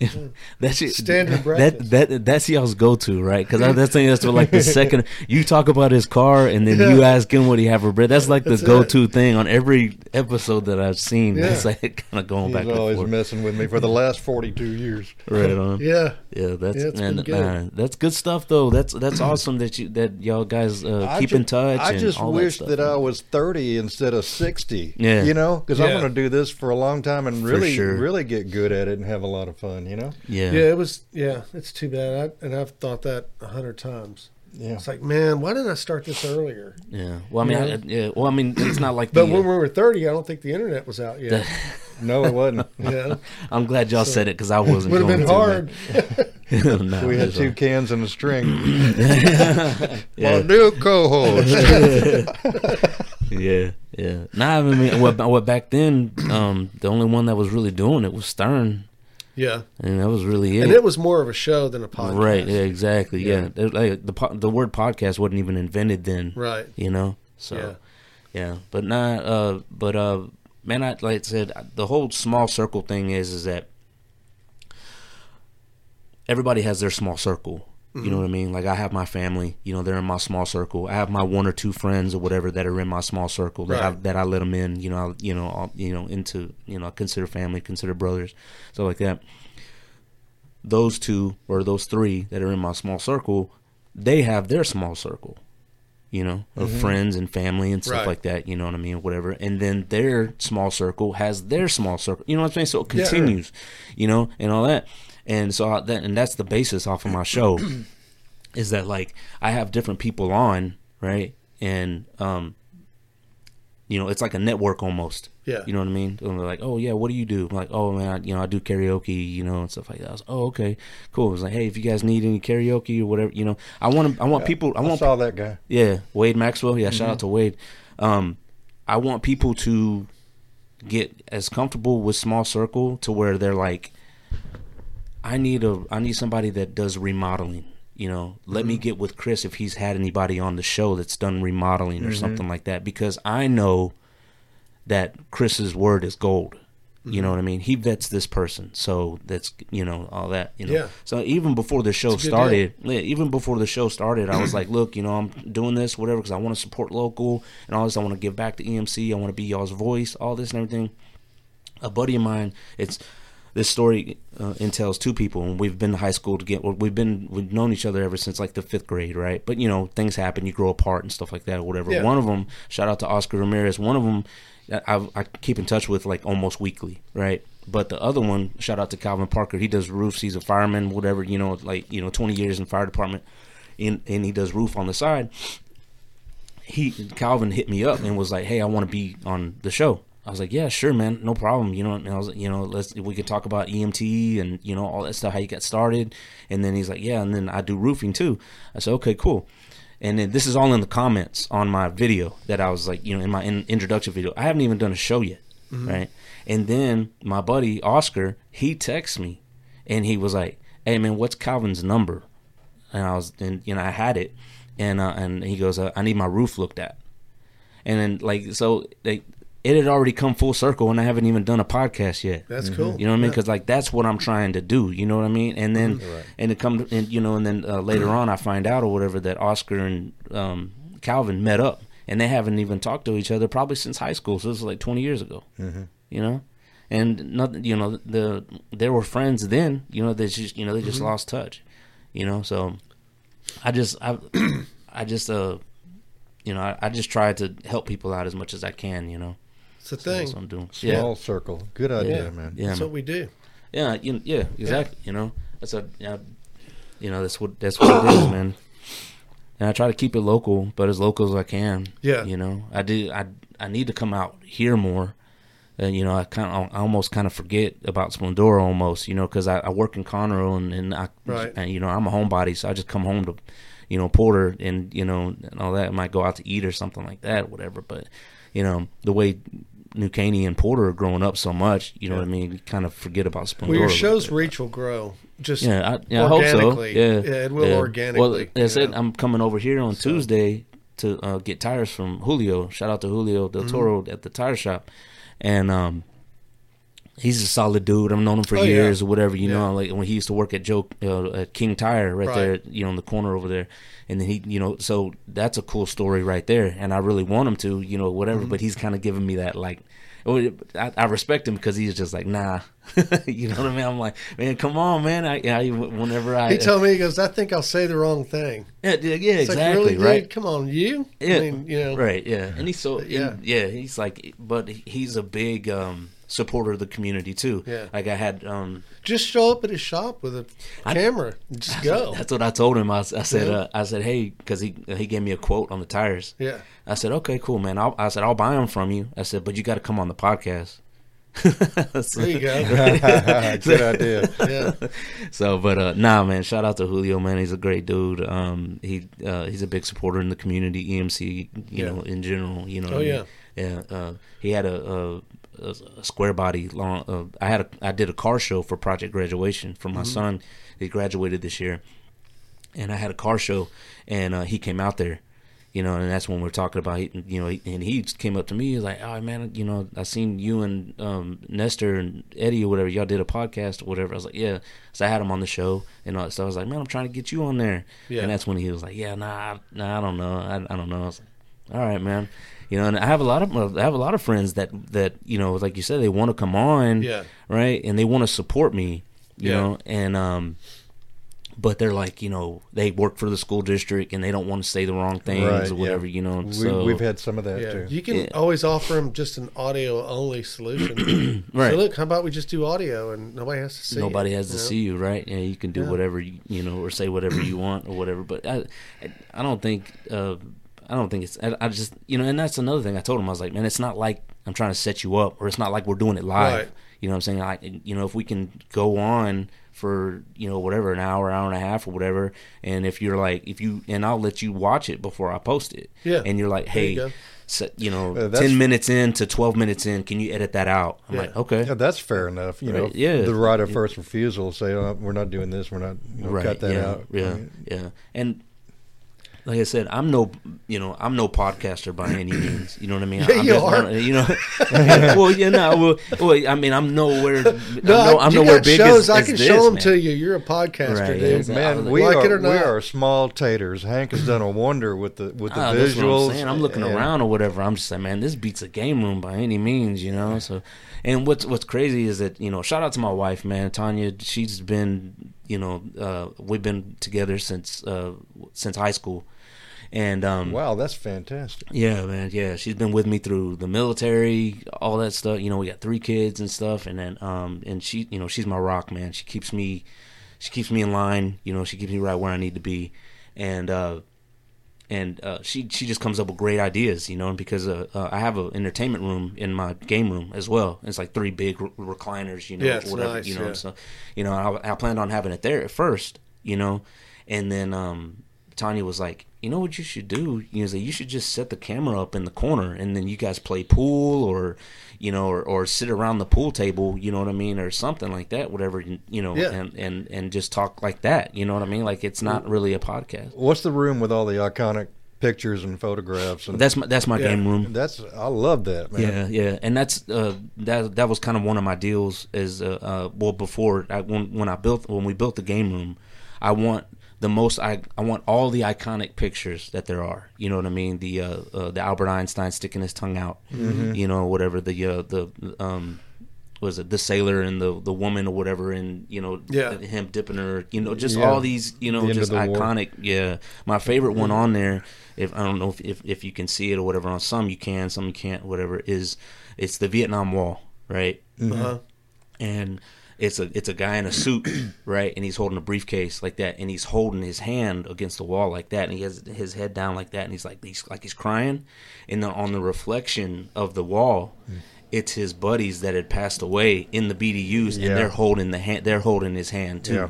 [LAUGHS] That's your, Standard that, breakfast. that that's y'all's go to, right? Because that's thing that's like the [LAUGHS] second you talk about his car and then you ask him what he have for bread. That's like the go to thing on every episode that I've seen. Yeah. It's like [LAUGHS] kind of going He's back and always forth. messing with me for the last forty-two years. Right on. Yeah. Yeah, that's Yeah, it's and, good. uh, that's good stuff though. That's that's [CLEARS THROAT] awesome that you that y'all guys uh, keep ju- in touch. I and just all wish that, that, I was 30 instead of 60. Yeah. You know, because Yeah. I'm going to do this for a long time and For really, sure. really get good at it and have a lot of fun, you know? yeah, Yeah, it was. Yeah, it's too bad. I, and I've thought that a hundred times. Yeah. It's like, man, why didn't I start this earlier? yeah. Well, I mean, Yeah. I, yeah. Well, I mean, it's not like But the, when we were thirty, I don't think the internet was out yet. [LAUGHS] No, it wasn't. yeah, [LAUGHS] I'm glad y'all So- said it because I wasn't. would have going been to, hard. [LAUGHS] man. Nah, we had two all. cans and a string. My Yeah. new co-host. yeah, yeah. Nah, I mean, what, what back then, um, the only one that was really doing it was Stern, Yeah. and that was really it. And it was more of a show than a podcast. Right. Yeah. Exactly. Yeah. Yeah. It- like, the po- the word podcast wasn't even invented then. Right. You know. So. Yeah. Yeah. But not. Uh. But uh. Man, I like I said, the whole small circle thing is is that everybody has their small circle. You know what I mean? Like I have my family. You know, they're in my small circle. I have my one or two friends or whatever that are in my small circle that I, that I let them in. You know, I, you know, all- you know, into you know, consider family, consider brothers, stuff like that those two or those three that are in my small circle, they have their small circle, you know, of friends and family and stuff Mm-hmm. Right. like that. You know what I mean? Whatever. And then their small circle has their small circle. You know what I'm saying? So it Yeah. continues, you know, and all that. And so I, that and that's the basis off of my show, [CLEARS THROAT] is that like I have different people on, right? And um, you know, it's like a network almost. Yeah. You know what I mean? And they're like, oh yeah, what do you do? I'm like, oh man, I, you know, I do karaoke, you know, and stuff like that. I was, oh okay, cool. it's like, hey, if you guys need any karaoke or whatever, you know, I want 'em- I want people, I I want, saw that guy. yeah, Wade Maxwell. Yeah, Mm-hmm. shout out to Wade. Um, I want people to get as comfortable with small circle to where they're like, I need a, I need somebody that does remodeling. You know, let Mm-hmm. me get with Chris if he's had anybody on the show that's done remodeling Mm-hmm. or something like that because I know that Chris's word is gold. You Mm-hmm. know what I mean? He vets this person, so that's you know all that. You know, Yeah. so even before the show It's a good started, yeah, even before the show started, I was like, look, you know, I'm doing this, whatever, because I want to support local and all this. I want to give back to EMC. I want to be y'all's voice, all this and everything. A buddy of mine, it's this story uh, entails two people, and we've been to high school to get. well, We've been we've known each other ever since like the fifth grade, right? But you know, things happen, you grow apart and stuff like that, or whatever. Yeah. One of them, shout out to Oscar Ramirez. One of them, I, I keep in touch with like almost weekly, right? But the other one, shout out to Calvin Parker. He does roofs. He's a fireman, whatever. You know, like you know, twenty years in fire department, and and he does roof on the side. He Calvin hit me up and was like, "Hey, I want to be on the show." I was like, "Yeah, sure, man, no problem." You know, and I was, like, you know, let's we could talk about EMT and you know all that stuff, how you got started. And then he's like, "Yeah," and then I do roofing too. I said, "Okay, cool." And then this is all in the comments on my video that I was like, you know, in my in, introduction video. I haven't even done a show yet, right? And then my buddy Oscar, he texts me, and he was like, "Hey man, what's Calvin's number?" And I was, and you know, I had it, and uh, and he goes, uh, "I need my roof looked at." And then like so, they, it had already come full circle, and I haven't even done a podcast yet. That's cool. You know what I mean? Yeah. Because like that's what I'm trying to do. You know what I mean? And then and it come and you know, and then uh, later on I find out or whatever that Oscar and um, Calvin met up, and they haven't even talked to each other probably since high school. So this is like 20 years ago. You know. And nothing, you know, the they were friends then. You know, they just, you know, they just lost touch. You know, so I just, I, [CLEARS THROAT] I just, uh, you know, I, I just try to help people out as much as I can. You know, It's a So that's thing. what I'm doing. Small Yeah, circle. Good idea, Yeah. man. yeah, That's man. what we do. Yeah, you, yeah, exactly. You know, that's a, yeah, you know, that's what that's what it is, [COUGHS] man. And I try to keep it local, but as local as I can. Yeah. You know, I do. I I need to come out here more. And you know, I kind of, I almost kind of forget about Splendora almost. You know, because I, I work in Conroe and and I, Right. and you know, I'm a homebody, so I just come home to, you know, Porter and you know and all that. I might go out to eat or something like that, whatever. But you know, the way New Caney and Porter are growing up so much, you know what I mean. You kind of forget about Splendora. Well, your show's bit. reach will grow. Just Yeah, I, yeah, I hope so. organically. Yeah, Yeah, it will organically, Well, like I said, know. I'm coming over here on Tuesday to uh, get tires from Julio. Shout out to Julio Del Mm-hmm. Toro at the tire shop, and um, he's a solid dude. I've known him for Oh, yeah. years or whatever. You Yeah. know, like when he used to work at Joe uh, at King Tire right, Right. there, you know, in the corner over there. And then he, you know, so that's a cool story right there. And I really want him to, you know, whatever. Mm-hmm. But he's kind of giving me that like. I, I respect him because he's just like nah, [LAUGHS] you know what I mean. I'm like, man, come on, man. I, I whenever I he told me he goes, I think I'll say the wrong thing. yeah, yeah, yeah, It's exactly, like, really, right? dude? Come on, you? Yeah, I mean, you know, right, yeah, and he's so Yeah. yeah, yeah. He's like, but he's a big um, supporter of the community too. Yeah. like I had, um, just show up at his shop with a I- camera. and [LAUGHS] Just go. that's what I told him. I, I said, Yeah. uh, I said, hey, because he he gave me a quote on the tires. Yeah. I said, okay, cool, man. I'll, I said, I'll buy them from you. I said, but you got to come on the podcast. So- [LAUGHS] There you go. [LAUGHS] Good idea. Yeah. so but uh nah man shout out to julio man he's a great dude um he uh he's a big supporter in the community emc you Yeah. know in general you know Oh, what I mean? yeah. yeah uh he had a a, a, a square body long uh, i had a i did a car show for project graduation for Mm-hmm. my son he graduated this year and i had a car show and uh he came out there you know, and that's when we're talking about, you know, and he came up to me, he was like, "Oh man, you know, I seen you and um, Nestor and Eddie or whatever, y'all did a podcast or whatever." I was like, "Yeah," so I had him on the show and all that stuff. I was like, "Man, I'm trying to get you on there," Yeah. and that's when he was like, "Yeah, nah, nah, I don't know, I, I don't know." I was like, "All right, man," you know, and I have a lot of I have a lot of friends that that you know, like you said, they want to come on, Yeah. right, and they want to support me, you Yeah. know, and um, but they're like, you know, they work for the school district and they don't want to say the wrong things Right, or whatever, yeah. you know. We, so we've had some of that Yeah, too. you can Yeah. always offer them just an audio only solution. [CLEARS THROAT] Right. So look, how about we just do audio and nobody has to see. nobody it, has to you know? see you, right? Yeah, you can do Yeah. whatever you, you know, or say whatever you want or whatever. But I, I don't think, uh, I don't think it's. I, I just, you know, and that's another thing I told him. I was like, man, it's not like I'm trying to set you up, or it's not like we're doing it live. Right. You know what I'm saying? I, you know, if we can go on for you know whatever an hour, hour and a half, or whatever, and if you're like, if you and I'll let you watch it before I post it. Yeah. And you're like, There you hey. So, you know, Uh, ten minutes in to twelve minutes in, can you edit that out? I'm Yeah. like, okay, Yeah, that's fair enough. You know, yeah. the right of first refusal. Say, oh, we're not doing this. We're not. You know, cut that yeah, out. Yeah, I mean, yeah. And like I said, I'm no, you know, I'm no podcaster by any means. You know what I mean? Yeah, [LAUGHS] I'm you just are. you know, [LAUGHS] well, yeah, no, well, well, I mean, I'm nowhere. No, I'm, no, I'm nowhere big shows. as, I as can this, show them man. to you. You're a podcaster, Right, dude. Man, we like are it or we are small taters. Hank has done a wonder with the with the what visuals. I'm. I'm looking and- around or whatever. I'm just like, man, this beats a game room by any means, you know. So, and what's what's crazy is that you know, shout out to my wife, man, Tanya. She's been, you know, uh, we've been together since uh, since high school, and um, Wow, that's fantastic. Yeah, man. Yeah, she's been with me through the military, all that stuff. You know, we got three kids and stuff, and then um, and she, you know, she's my rock, man. She keeps me, she keeps me in line. You know, she keeps me right where I need to be, and uh, and uh, she she just comes up with great ideas. You know, because uh, uh, I have an entertainment room in my game room as well. It's like three big re- recliners. You know, Yeah, it's whatever. nice, you know, yeah. so you know, I, I planned on having it there at first. You know, and then um, Tanya was like, you know what you should do? You know, you should just set the camera up in the corner, and then you guys play pool, or you know, or, or sit around the pool table. You know what I mean, or something like that. Whatever you, you know, Yeah. and, and and just talk like that. You know what I mean? Like it's not really a podcast. What's the room with all the iconic pictures and photographs? And That's my that's my Yeah. game room. that's I love that man. Yeah, yeah, and that's uh, that. That was kind of one of my deals. Is uh, uh, well before I, when when I built when we built the game room, I want the most. I I want all the iconic pictures that there are. You know what I mean? The uh, uh the Albert Einstein sticking his tongue out. You know, whatever the uh, the um. Was it the sailor and the the woman or whatever, and you know Yeah. him dipping her, you know, just Yeah. all these, you know, The just of the war. iconic. Yeah, my favorite one on there, if I don't know if, if if you can see it or whatever, on some you can, some you can't, whatever. Is it's the Vietnam Wall, right? Uh-huh. And it's a it's a guy in a suit, [CLEARS THROAT] right? And he's holding a briefcase like that, and he's holding his hand against the wall like that, and he has his head down like that, and he's like he's like he's crying, and then on the reflection of the wall. Hmm. It's his buddies that had passed away in the BDUs, Yeah. and they're holding the hand. They're holding his hand too. Yeah.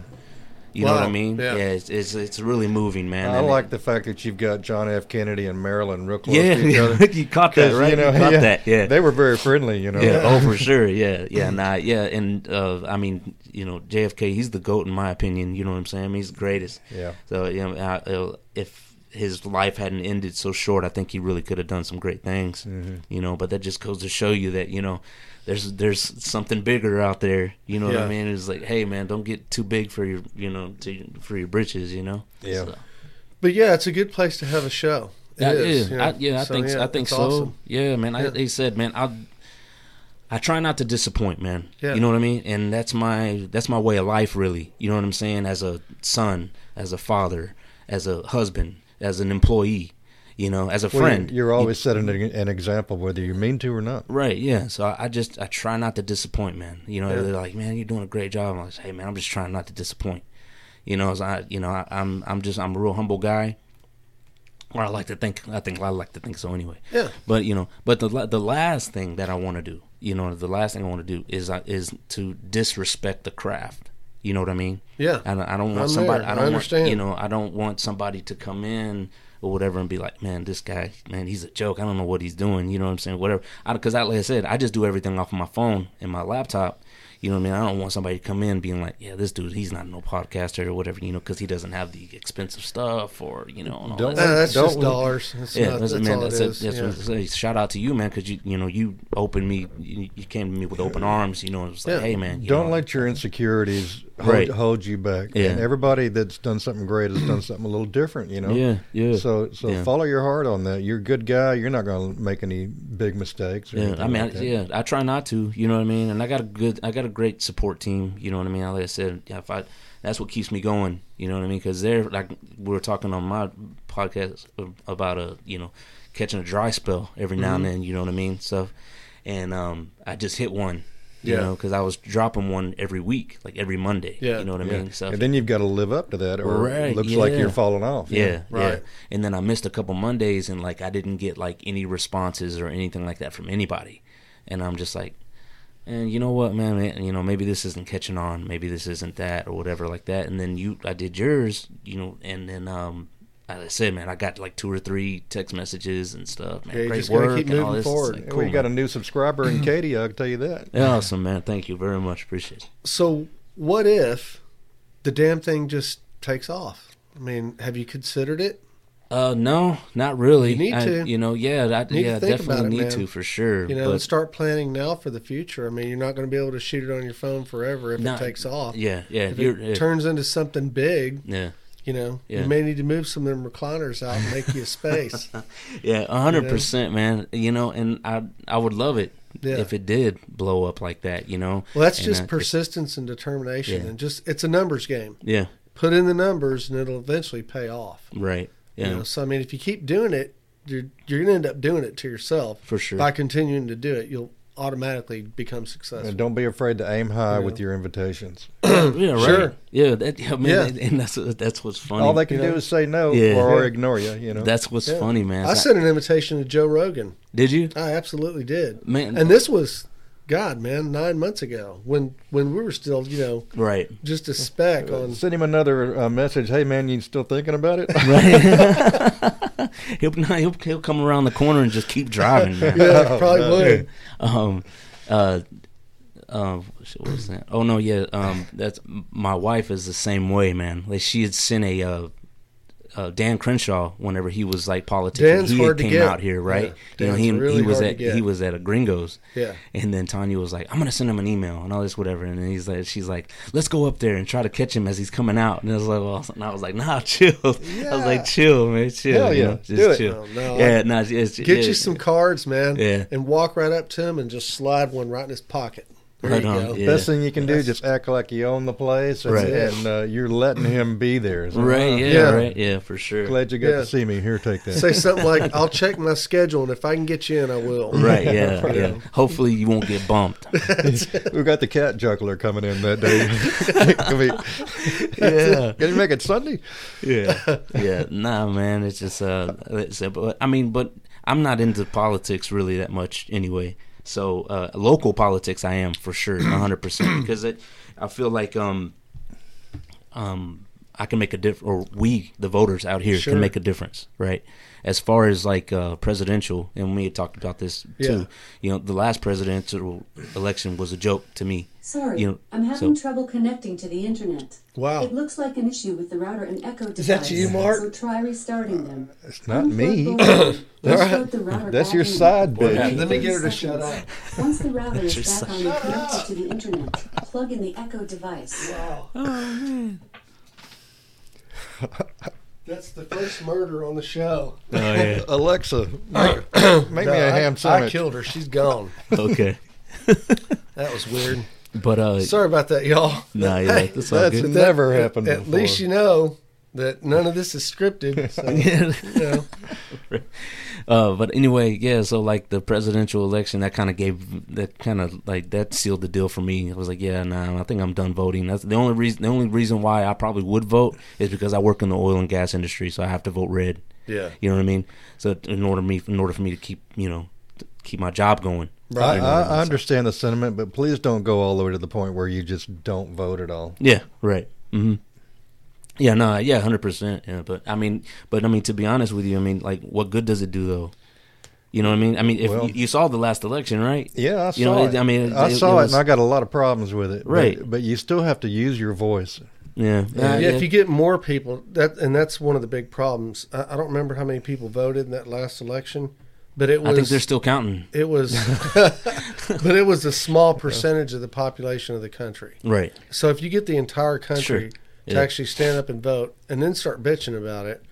You know what I mean? Yeah. it's, it's it's really moving, man. I And- like the fact that you've got John F. Kennedy and Marilyn real close Yeah, to each other. [LAUGHS] you caught that 'Cause, right. You, know, caught yeah, that. Yeah, they were very friendly. You know, yeah. Oh, for [LAUGHS] sure. Yeah, yeah. Nah, yeah. And uh, I mean, you know, JFK, he's the goat in my opinion. You know what I'm saying? I mean, he's the greatest. Yeah. So you know, I, uh, if his life hadn't ended so short, I think he really could have done some great things. Mm-hmm. You know, but that just goes to show you that you know. There's there's something bigger out there, you know what I mean? It's like, hey man, don't get too big for your, you know, to, for your britches, you know. Yeah. So- But yeah, it's a good place to have a show. It yeah, is, yeah, you know? I, yeah, I So, think yeah, I think so. awesome. Yeah, man. I, they said, man, I I try not to disappoint, man. Yeah. You know what I mean? And that's my that's my way of life, really. You know what I'm saying? As a son, as a father, as a husband, as an employee, you know, as a Well, friend. You're always setting an an example, whether you mean to or not. Right, yeah. So I, I just I try not to disappoint, man. You know, Yeah. they're like, man, you're doing a great job. I'm like, hey, man, I'm just trying not to disappoint. You know, as I, you know, I, I'm I'm just I'm a real humble guy. or I like to think. I think I like to think so anyway. Yeah. But you know, but the the last thing that I want to do, you know, the last thing I want to do is I is to disrespect the craft. You know what I mean? Yeah. I don't, I don't want I'm somebody. there. I I don't understand. want you know. I don't want somebody to come in or whatever and be like, man, this guy, man, he's a joke. I don't know what he's doing. You know what I'm saying? Whatever. Because I, like I said, I just do everything off of my phone and my laptop. You know what I mean? I don't want somebody to come in being like, yeah, this dude, he's not no podcaster or whatever. You know, because he doesn't have the expensive stuff or you know. And all Don't that that's Don't just we- dollars. That's yeah, not, that's, that's man, all that's it it. is. That's yeah. what I say. Shout out to you, man, because you you know you opened me, you, you came to me with open arms. You know, it was like, Yeah. hey, man, you Don't know, let your insecurities hold, Right. hold you back. Yeah. And everybody that's done something great has done something a little different, you know. Yeah, yeah. So so Yeah. follow your heart on that. You're a good guy. You're not going to make any big mistakes. Yeah, I mean, like I, yeah, I try not to. You know what I mean? And I got a good, I got a great support team. You know what I mean? Like I said, yeah, if I, that's what keeps me going. You know what I mean? Because they're like we were talking on my podcast about a, you know, catching a dry spell every now and Mm-hmm. then. You know what I mean? Stuff, and um, I just hit one. You Yeah. know, because I was dropping one every week, like every Monday. Yeah. You know what I Yeah. mean? So and then you've got to live up to that, or Right, it looks like you're falling off. Yeah, yeah. Right. And then I missed a couple Mondays and like I didn't get like any responses or anything like that from anybody. And I'm just like, and you know what, man, man, you know, maybe this isn't catching on, maybe this isn't that or whatever like that. And then you I did yours, you know, and then um as I said, man, I got like two or three text messages and stuff. Man, Yeah, great just work keep and all moving this. Forward. like, cool, we got a new subscriber in Katy. I can tell you that. Yeah, [LAUGHS] awesome, man. Thank you very much. Appreciate it. So, what if the damn thing just takes off? I mean, have you considered it? Uh, no, not really. You need I- to. You know, yeah, I, Need yeah, definitely it, need man. to for sure. You know, but start planning now for the future. I mean, you're not going to be able to shoot it on your phone forever if No, it takes off. yeah, yeah, If you're, it yeah, turns into something big, yeah. You know, Yeah. you may need to move some of them recliners out and make you a space. [LAUGHS] Yeah, a hundred percent, man. You know, and I I would love it Yeah. if it did blow up like that. You know. Well, that's And, just uh, persistence and determination, Yeah. and just it's a numbers game. Yeah. Put in the numbers, and it'll eventually pay off. Right. Yeah. You know, so I mean, if you keep doing it, you're you're going to end up doing it to yourself. For sure. By continuing to do it, you'll automatically become successful. And don't be afraid to aim high Yeah. with your invitations. [CLEARS THROAT] yeah. Right. Sure. Yeah. That. I mean, Yeah. and that's that's what's funny. All they can you know? do is say no Yeah. or, or Yeah. ignore you. You know. that's what's Yeah. funny, man. I So- sent an invitation to Joe Rogan. Did you? I absolutely did. Man. And this was, God, man, nine months ago when when we were still, you know, Right. just a speck on. Send him another uh, message. Hey man, you still thinking about it? Right. [LAUGHS] [LAUGHS] he'll, he'll he'll come around the corner and just keep driving, man. [LAUGHS] Yeah, probably no. would. um uh uh what was that oh no yeah um that's my wife is the same way man like she had sent a uh uh, Dan Crenshaw, whenever he was like politicking, Dan's he hard came get. out here, right? Yeah, you know, he really he was at he was at a Gringos, Yeah. and then Tanya was like, "I'm gonna send him an email and all this, whatever." And then he's like, "She's like, let's go up there and try to catch him as he's coming out." And I was like, "Well," and I was like, "Nah, [LAUGHS] chill." I was like, "Chill, man, chill." Hell you yeah. know, just Do it. chill. Oh, no, yeah, no, it's, Get yeah, you some cards, man. Yeah. And walk right up to him and just slide one right in his pocket. There Right you on, go. yeah. Best thing you can do, just act like you own the place, and, Right. and uh, you're letting him be there. So, Right? uh, Yeah, Yeah. right. Yeah, for sure. Glad you got Yeah. to see me. Here, take that. Say something like, [LAUGHS] "I'll check my schedule, and if I can get you in, I will." Right, yeah, [LAUGHS] You yeah. Hopefully you won't get bumped. [LAUGHS] we got the cat juggler coming in that day. Can we- Yeah. Can you make it Sunday? yeah, yeah. Nah, man, it's just uh, it's, uh, but I mean, but I'm not into politics really that much anyway. So uh, local politics, I am for sure, 100 percent, because it, I feel like um, um, I can make a difference, or we, the voters out here, Sure. can make a difference, right? As far as like uh, presidential, and we had talked about this too. Yeah. You know, the last presidential election was a joke to me. Sorry, You know, I'm having so- trouble connecting to the internet. Wow. It looks like an issue with the router and Echo device. Is that you, Mark? So try restarting them. It's not me. Unplug both. Restart the router That's your side Wait bitch. Let me get her to 30 shut up. Once the router is back on and connected [LAUGHS] to the internet, plug in the Echo device. That's the first murder on the show. Oh yeah. [LAUGHS] Alexa, make, [COUGHS] make me No, a I- ham I sandwich. killed her. She's gone. okay. [LAUGHS] That was weird. But uh, Sorry about that, y'all. nah, yeah, Hey, that's all That's good. never happened At before. least you know that none of this is scripted. So, [LAUGHS] you know. Uh, but anyway, yeah. So like the presidential election, that kind of gave that kind of like that sealed the deal for me. I was like, yeah, nah, I think I'm done voting. That's the only reason. The only reason why I probably would vote is because I work in the oil and gas industry, so I have to vote red. Yeah. You know what I mean? So in order me in order for me to keep you know to keep my job going. Right. I, I understand the sentiment, but please don't go all the way to the point where you just don't vote at all. Yeah, right. hmm Yeah, no, yeah, hundred percent. Yeah, but I mean, but I mean, to be honest with you, I mean, like, what good does it do though? You know what I mean? I mean, if Well- you, you saw the last election, right? Yeah, I You saw know, it. I mean, I it- saw it it, was- and I got a lot of problems with it. Right. But, you still have to use your voice. Yeah, Yeah, Uh, if you get more people, that and that's one of the big problems. I, I don't remember how many people voted in that last election, but it was I think they're still counting. it was, [LAUGHS] but it was a small percentage of the population of the country. Right. So if you get the entire country Sure. To Yeah. actually stand up and vote, and then start bitching about it,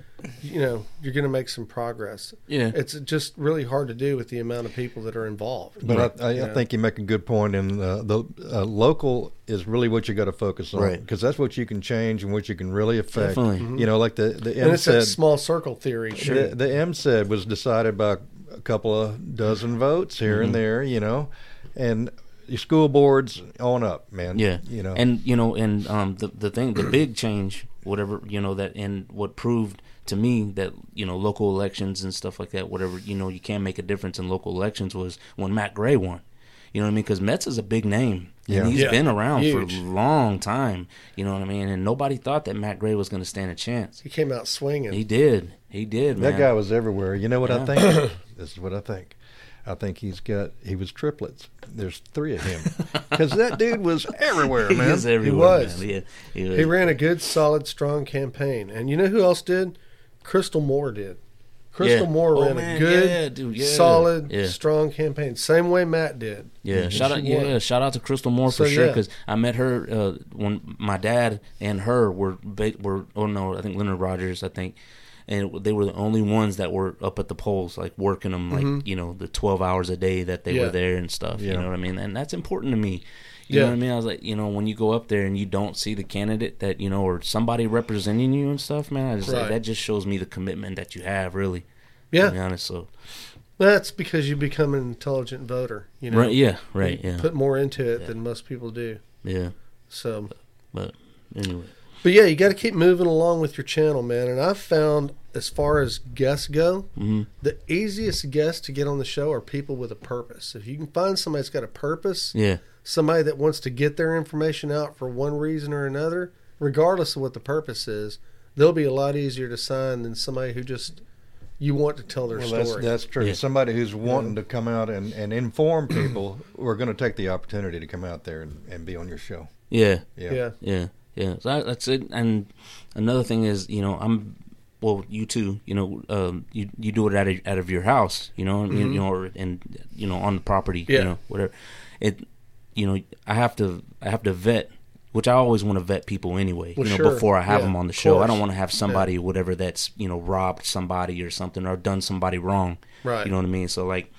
you know, you're going to make some progress. Yeah. It's just really hard to do with the amount of people that are involved. But I, I, Yeah. I think you make a good point, and uh, the uh, local is really what you got to focus on, Right. Because that's what you can change and what you can really affect. Definitely. You know, like the the Mm-hmm. and M it's that said. small circle theory. The, the M said was decided by a couple of dozen votes here Mm-hmm. and there, you know, and the school boards on up, man. Yeah, you know, and you know, and um, the the thing, the big change, whatever you know, that and what proved to me that you know, local elections and stuff like that, whatever you know, you can make a difference in local elections was when Matt Gray won. You know what I mean? Because Metts is a big name, Yeah. and he's Yeah. been around Huge. for a long time. You know what I mean? And nobody thought that Matt Gray was going to stand a chance. He came out swinging. He did. He did. that man. guy was everywhere. You know what I think? [COUGHS] this is what I think. I think he's got he was triplets. There's three of him [LAUGHS] because that dude was everywhere, man. He was everywhere. was. man. Yeah, he was. He ran a good, solid, strong campaign. And you know who else did? Crystal Moore did. Crystal Yeah. Moore Oh, ran man, a good, yeah, dude, yeah. solid, Yeah. strong campaign. Same way Matt did. Yeah, shout out, she won. yeah, shout out to Crystal Moore for So, sure yeah. because I met her uh, when my dad and her were ba- were oh no, I think Leonard Rogers, I think, and they were the only ones that were up at the polls, like working them, like you know, the twelve hours a day that they Mm-hmm. Yeah. were there and stuff. You know what I mean? And that's important to me. You Yeah. know what I mean? I was like, you know, when you go up there and you don't see the candidate that you know or somebody representing you and stuff, man, I just like, that just shows me the commitment that you have, really. Yeah, To be honest, so that's because you become an intelligent voter. You know, right, yeah, right, yeah, Put more into it Yeah. than most people do. yeah. So, But anyway, but yeah, you got to keep moving along with your channel, man. And I've found, as far as guests go, hmm the easiest guests to get on the show are people with a purpose. If you can find somebody that's got a purpose, yeah, somebody that wants to get their information out for one reason or another, regardless of what the purpose is, they'll be a lot easier to sign than somebody who just you want to tell their Well, story. that's that's true. Yeah. Somebody who's wanting to come out and, and inform people, [CLEARS THROAT] we're going to take the opportunity to come out there and, and be on your show. yeah. Yeah. yeah. Yeah, yeah. So that, that's it. And another thing is, you know, I'm well, you too. You know, um, you you do it out of out of your house. You know, you, you know, or, and you know, on the property. Mm-hmm. Yeah. You know, whatever. It, you know, I have to I have to vet. Which I always want to vet people anyway, Well, you know, sure. before I have Yeah, them on the show. I don't want to have somebody, whatever, that's you know robbed somebody or something or done somebody wrong. Right. You know what I mean? So like,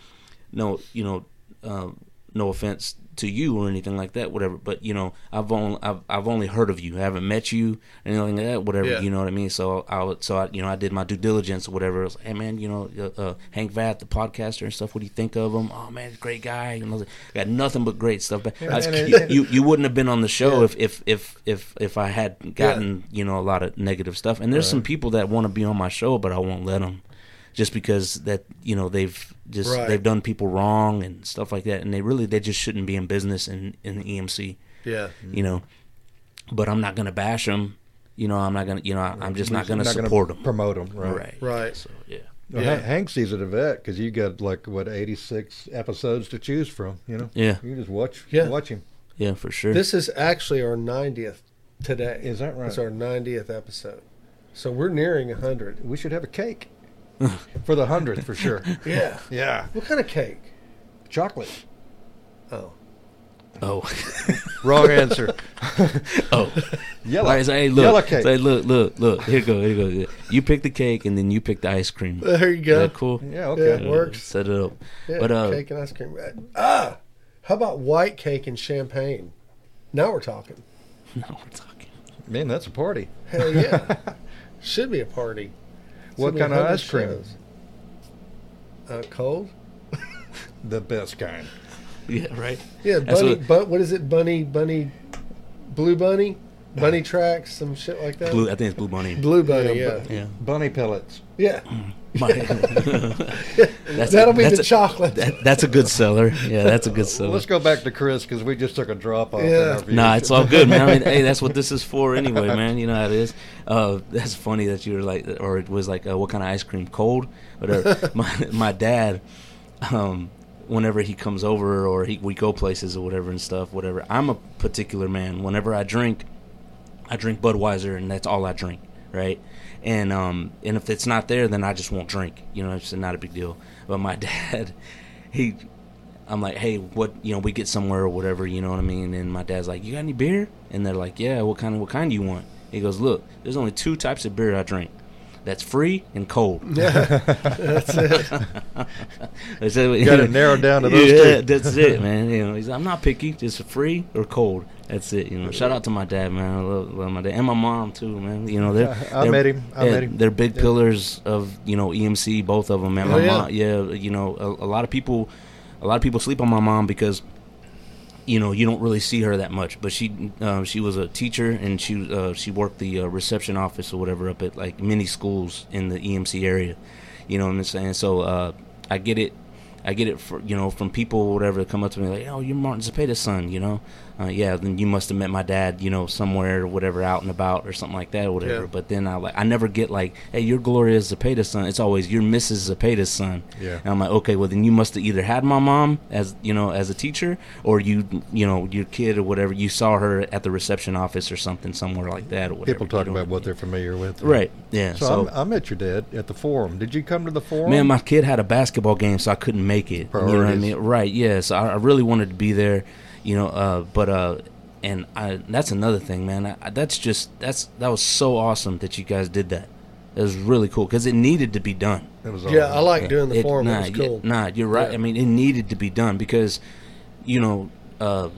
no, you know, uh, no offense to you or anything like that, whatever. But you know, I've only I've, I've only heard of you. I haven't met you, anything like that, whatever. Yeah. You know what I mean? So I would, so I, you know, I did my due diligence or whatever. I was like, hey man, you know, uh, uh, Hank Vat, the podcaster and stuff. What do you think of him? Oh man, great guy. You know, got nothing but great stuff. But I was- and it- you, you you wouldn't have been on the show Yeah. if if if if if I had gotten you know a lot of negative stuff. And there's some people that want to be on my show, but I won't let them just because that you know they've just Right. they've done people wrong and stuff like that and they really they just shouldn't be in business in in the EMC Yeah. you know but I'm not going to bash them you know I'm not going to you know I, I'm just not going to gonna support them promote them, right? right Right. so yeah Well, Yeah. Hank sees it a vet because you got like what eighty six episodes to choose from. You know, yeah you just watch Yeah. watch him. yeah for sure This is actually our 90th today. Is that right? It's our 90th episode. So we're nearing 100. We should have a cake [LAUGHS] for the hundredth for sure. [LAUGHS] Yeah. Yeah, What kind of cake? chocolate. Oh. oh [LAUGHS] Wrong answer. oh Yellow. All right, so, hey, look, Yellow cake. Say, look, look, look. Here you go, here you go. You pick the cake, and then you pick the ice cream. Is There you go. that cool? yeah, Yeah, okay. it works. Set it up. Yeah, But uh, cake and ice cream. Ah, how about white cake and champagne? Now we're talking. now we're talking. Man, that's a party. Hell yeah. Should be a party. What kind of ice cream? shows. Uh, cold? [LAUGHS] The best kind. Yeah, right. Yeah, bunny. what- But what is it? Bunny, bunny, blue bunny, bunny tracks, some shit like that. Blue, I think it's Blue Bunny. Blue bunny, Yeah, yeah, Yeah. Bunny pellets. yeah. [LAUGHS] [LAUGHS] That's That'll a, be that's the a, chocolate. that- that's a good seller. Yeah, that's a good seller. Let's go back to Chris because we just took a drop off. in Yeah. our views. Nah, it's all good, man. I mean, hey, that's what this is for anyway, [LAUGHS] man. You know how it is. Uh, that's funny that you were like, or it was like, uh, what kind of ice cream? Cold? Whatever. my my dad, um, whenever he comes over or he, we go places or whatever and stuff, whatever. I'm a particular man. Whenever I drink, I drink Budweiser, and that's all I drink, right? And um, and if it's not there, then I just won't drink. You know, it's not a big deal. But my [LAUGHS] dad, he, I'm like, hey, what? You know, we get somewhere or whatever. You know what I mean? And my dad's like, you got any beer? And they're like, yeah. What kind of what kind do you want? He goes, look, there's only two types of beer I drink. That's free and cold. [LAUGHS] Yeah, That's it. [LAUGHS] That's it. Got to narrow down to those yeah, two. that's it, man. You know, he's, I'm not picky, just free or cold. That's it. You know, shout out to my dad, man. I love, love my dad and my mom too, man. You know, they're, I they're- met him. I yeah, met him. They're big Yeah. pillars of you know EMC, both of them, man. Oh, My yeah. mom, yeah, you know, a, a lot of people, a lot of people sleep on my mom because you know you don't really see her that much but she um, she was a teacher and she uh, she worked the uh, reception office or whatever up at like many schools in the EMC area you know what I'm saying? So uh, I get it I get it for you know from people or whatever that come up to me like oh you're Martin Zepeda's son you know uh, yeah then you must have met my dad you know somewhere or whatever out and about or something like that or whatever Yeah. but then I like I never get like hey you're Gloria Zepeda's son it's always you're Mrs. Zepeda's son Yeah. and I'm like, okay, well then you must have either had my mom as you know as a teacher, or you you know your kid or whatever you saw her at the reception office or something somewhere like that or whatever. People talk you know about what they're familiar with. Right. Yeah. So, So, I'm, met your dad at the forum. Did you come to the forum? man, my kid had a basketball game, so I couldn't make it. You know what I mean? Right. Yeah. So I, I really wanted to be there. You know, uh, but uh, and I that's another thing, man. I, I- that's just that's that was so awesome that you guys did that. It was really cool because it needed to be done. It was Yeah, I all- like doing the It- forum. Nah, it was cool. yeah, nah, you're right. Yeah. I mean, it needed to be done because, you know, uh,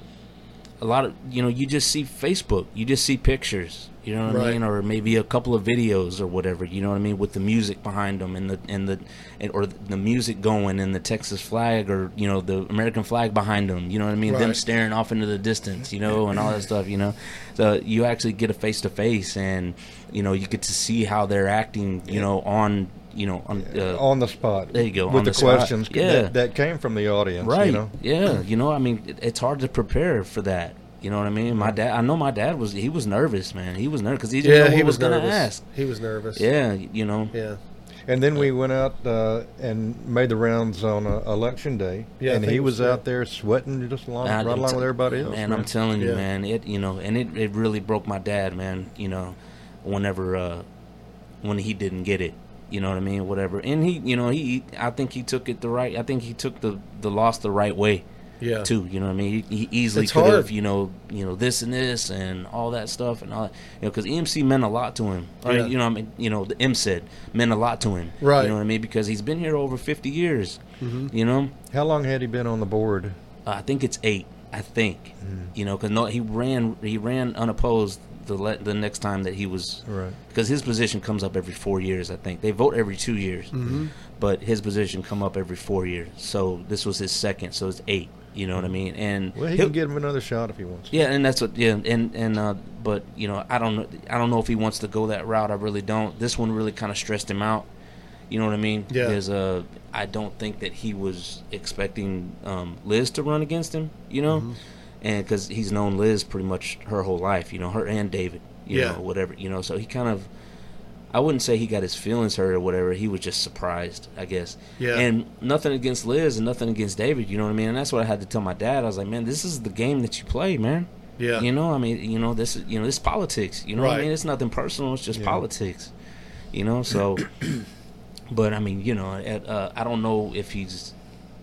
a lot of you know, you just see Facebook, you just see pictures, you know what I mean, or maybe a couple of videos or whatever, you know what I mean, with the music behind them and the and the and, or the music going and the Texas flag or you know the American flag behind them, you know what I mean, them staring off into the distance, you know, and all that stuff, you know. So you actually get a face to face and you know you get to see how they're acting, you know, on you know on uh, on the spot. There you go, With on the, the questions Yeah. that, that came from the audience. right You know? yeah you know i mean it, it's hard to prepare for that you know what i mean my dad i know my dad was he was nervous man he was nervous because he didn't Yeah, know what he was, was gonna ask He was nervous. yeah you know Yeah. And then we went out uh, and made the rounds on uh, election day. Yeah, and he was was, out there sweating just along, I- right along it's- with everybody else. man, man. i'm telling you Yeah. man it you know and it, it really broke my dad man you know whenever uh when he didn't get it you know what i mean whatever and he you know he i think he took it the right i think he took the the loss the right way Yeah. too. You know what I mean? He, he easily It's could hard. have, you know, you know this and this and all that stuff and all, that, you know, because EMC meant a lot to him. Or, Yeah. You know, I mean, you know, the M said meant a lot to him. Right. You know what I mean? Because he's been here over fifty years. Mhm. You know, How long had he been on the board? uh, I think it's eight. I think. Mm. You know, because no, he ran he ran unopposed the le- the next time that he was Right. because his position comes up every four years. I think they vote every two years, Mm-hmm. but his position come up every four years. So this was his second, so it's eight. You know what I mean? And Well, he can give him another shot if he wants. yeah, and that's what. Yeah, and and uh, but you know, I don't know. I don't know if he wants to go that route. I really don't. This one really kind of stressed him out. You know what I mean? Yeah. There's uh, I don't think that he was expecting um, Liz to run against him. You know, Mm-hmm. and because he's known Liz pretty much her whole life. You know, her and David. You Yeah. know, whatever. You know, so he kind of. I wouldn't say he got his feelings hurt or whatever. He was just surprised, I guess. Yeah. And nothing against Liz and nothing against David. You know what I mean? And that's what I had to tell my dad. I was like, man, this is the game that you play, man. Yeah. You know, I mean, you know, this is you know, this is politics. You know what I mean? It's nothing personal. It's just Yeah. politics. You know, so. [CLEARS THROAT] but I mean, you know, at, uh, I don't know if he's,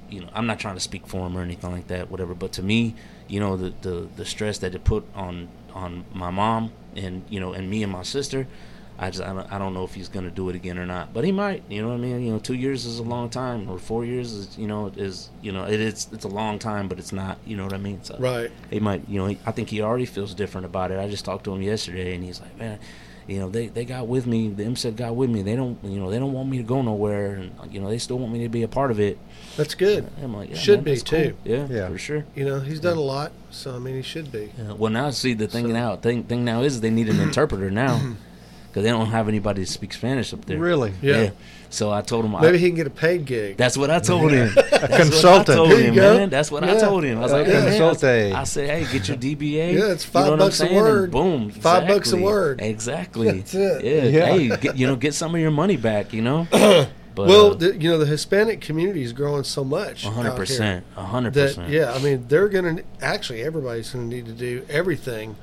you know, I'm not trying to speak for him or anything like that, whatever. But to me, you know, the the the stress that it put on on my mom and you know and me and my sister. I just I don't, I don't know if he's gonna do it again or not, but he might. You know what I mean? You know, two years is a long time, or four years is you know is you know it is it's a long time, but it's not. You know what I mean? So Right. he might, you know, he, I think he already feels different about it. I just talked to him yesterday, and he's like, man, you know, they, they got with me. The MSET got with me. They don't, you know, they don't want me to go nowhere, and you know, they still want me to be a part of it. That's good. I'm like, yeah, Should man, be, that's cool. too. Yeah, Yeah. for sure. You know, he's done a lot, so I mean, he should be. Yeah. Well, now see the thing So- now thing thing now is they need an [CLEARS THROAT] interpreter now because they don't have anybody to speak Spanish up there. Really? Yeah. So I told him I, Maybe he can get a paid gig. That's what I told him. [LAUGHS] That's what I consultant. told There him, go. man. That's what I told him. I was like, A man, I said- I said, hey, get your DBA. Yeah, it's You five know bucks a I'm saying? And word. boom. Five bucks a word. Exactly. That's it. Yeah. Yeah. Hey, get, you know, get some of your money back. You know. [COUGHS] But, well, uh, the, you know, the Hispanic community is growing so much. a out hundred here percent, a hundred That percent. yeah, I mean, they're gonna actually everybody's gonna need to do everything,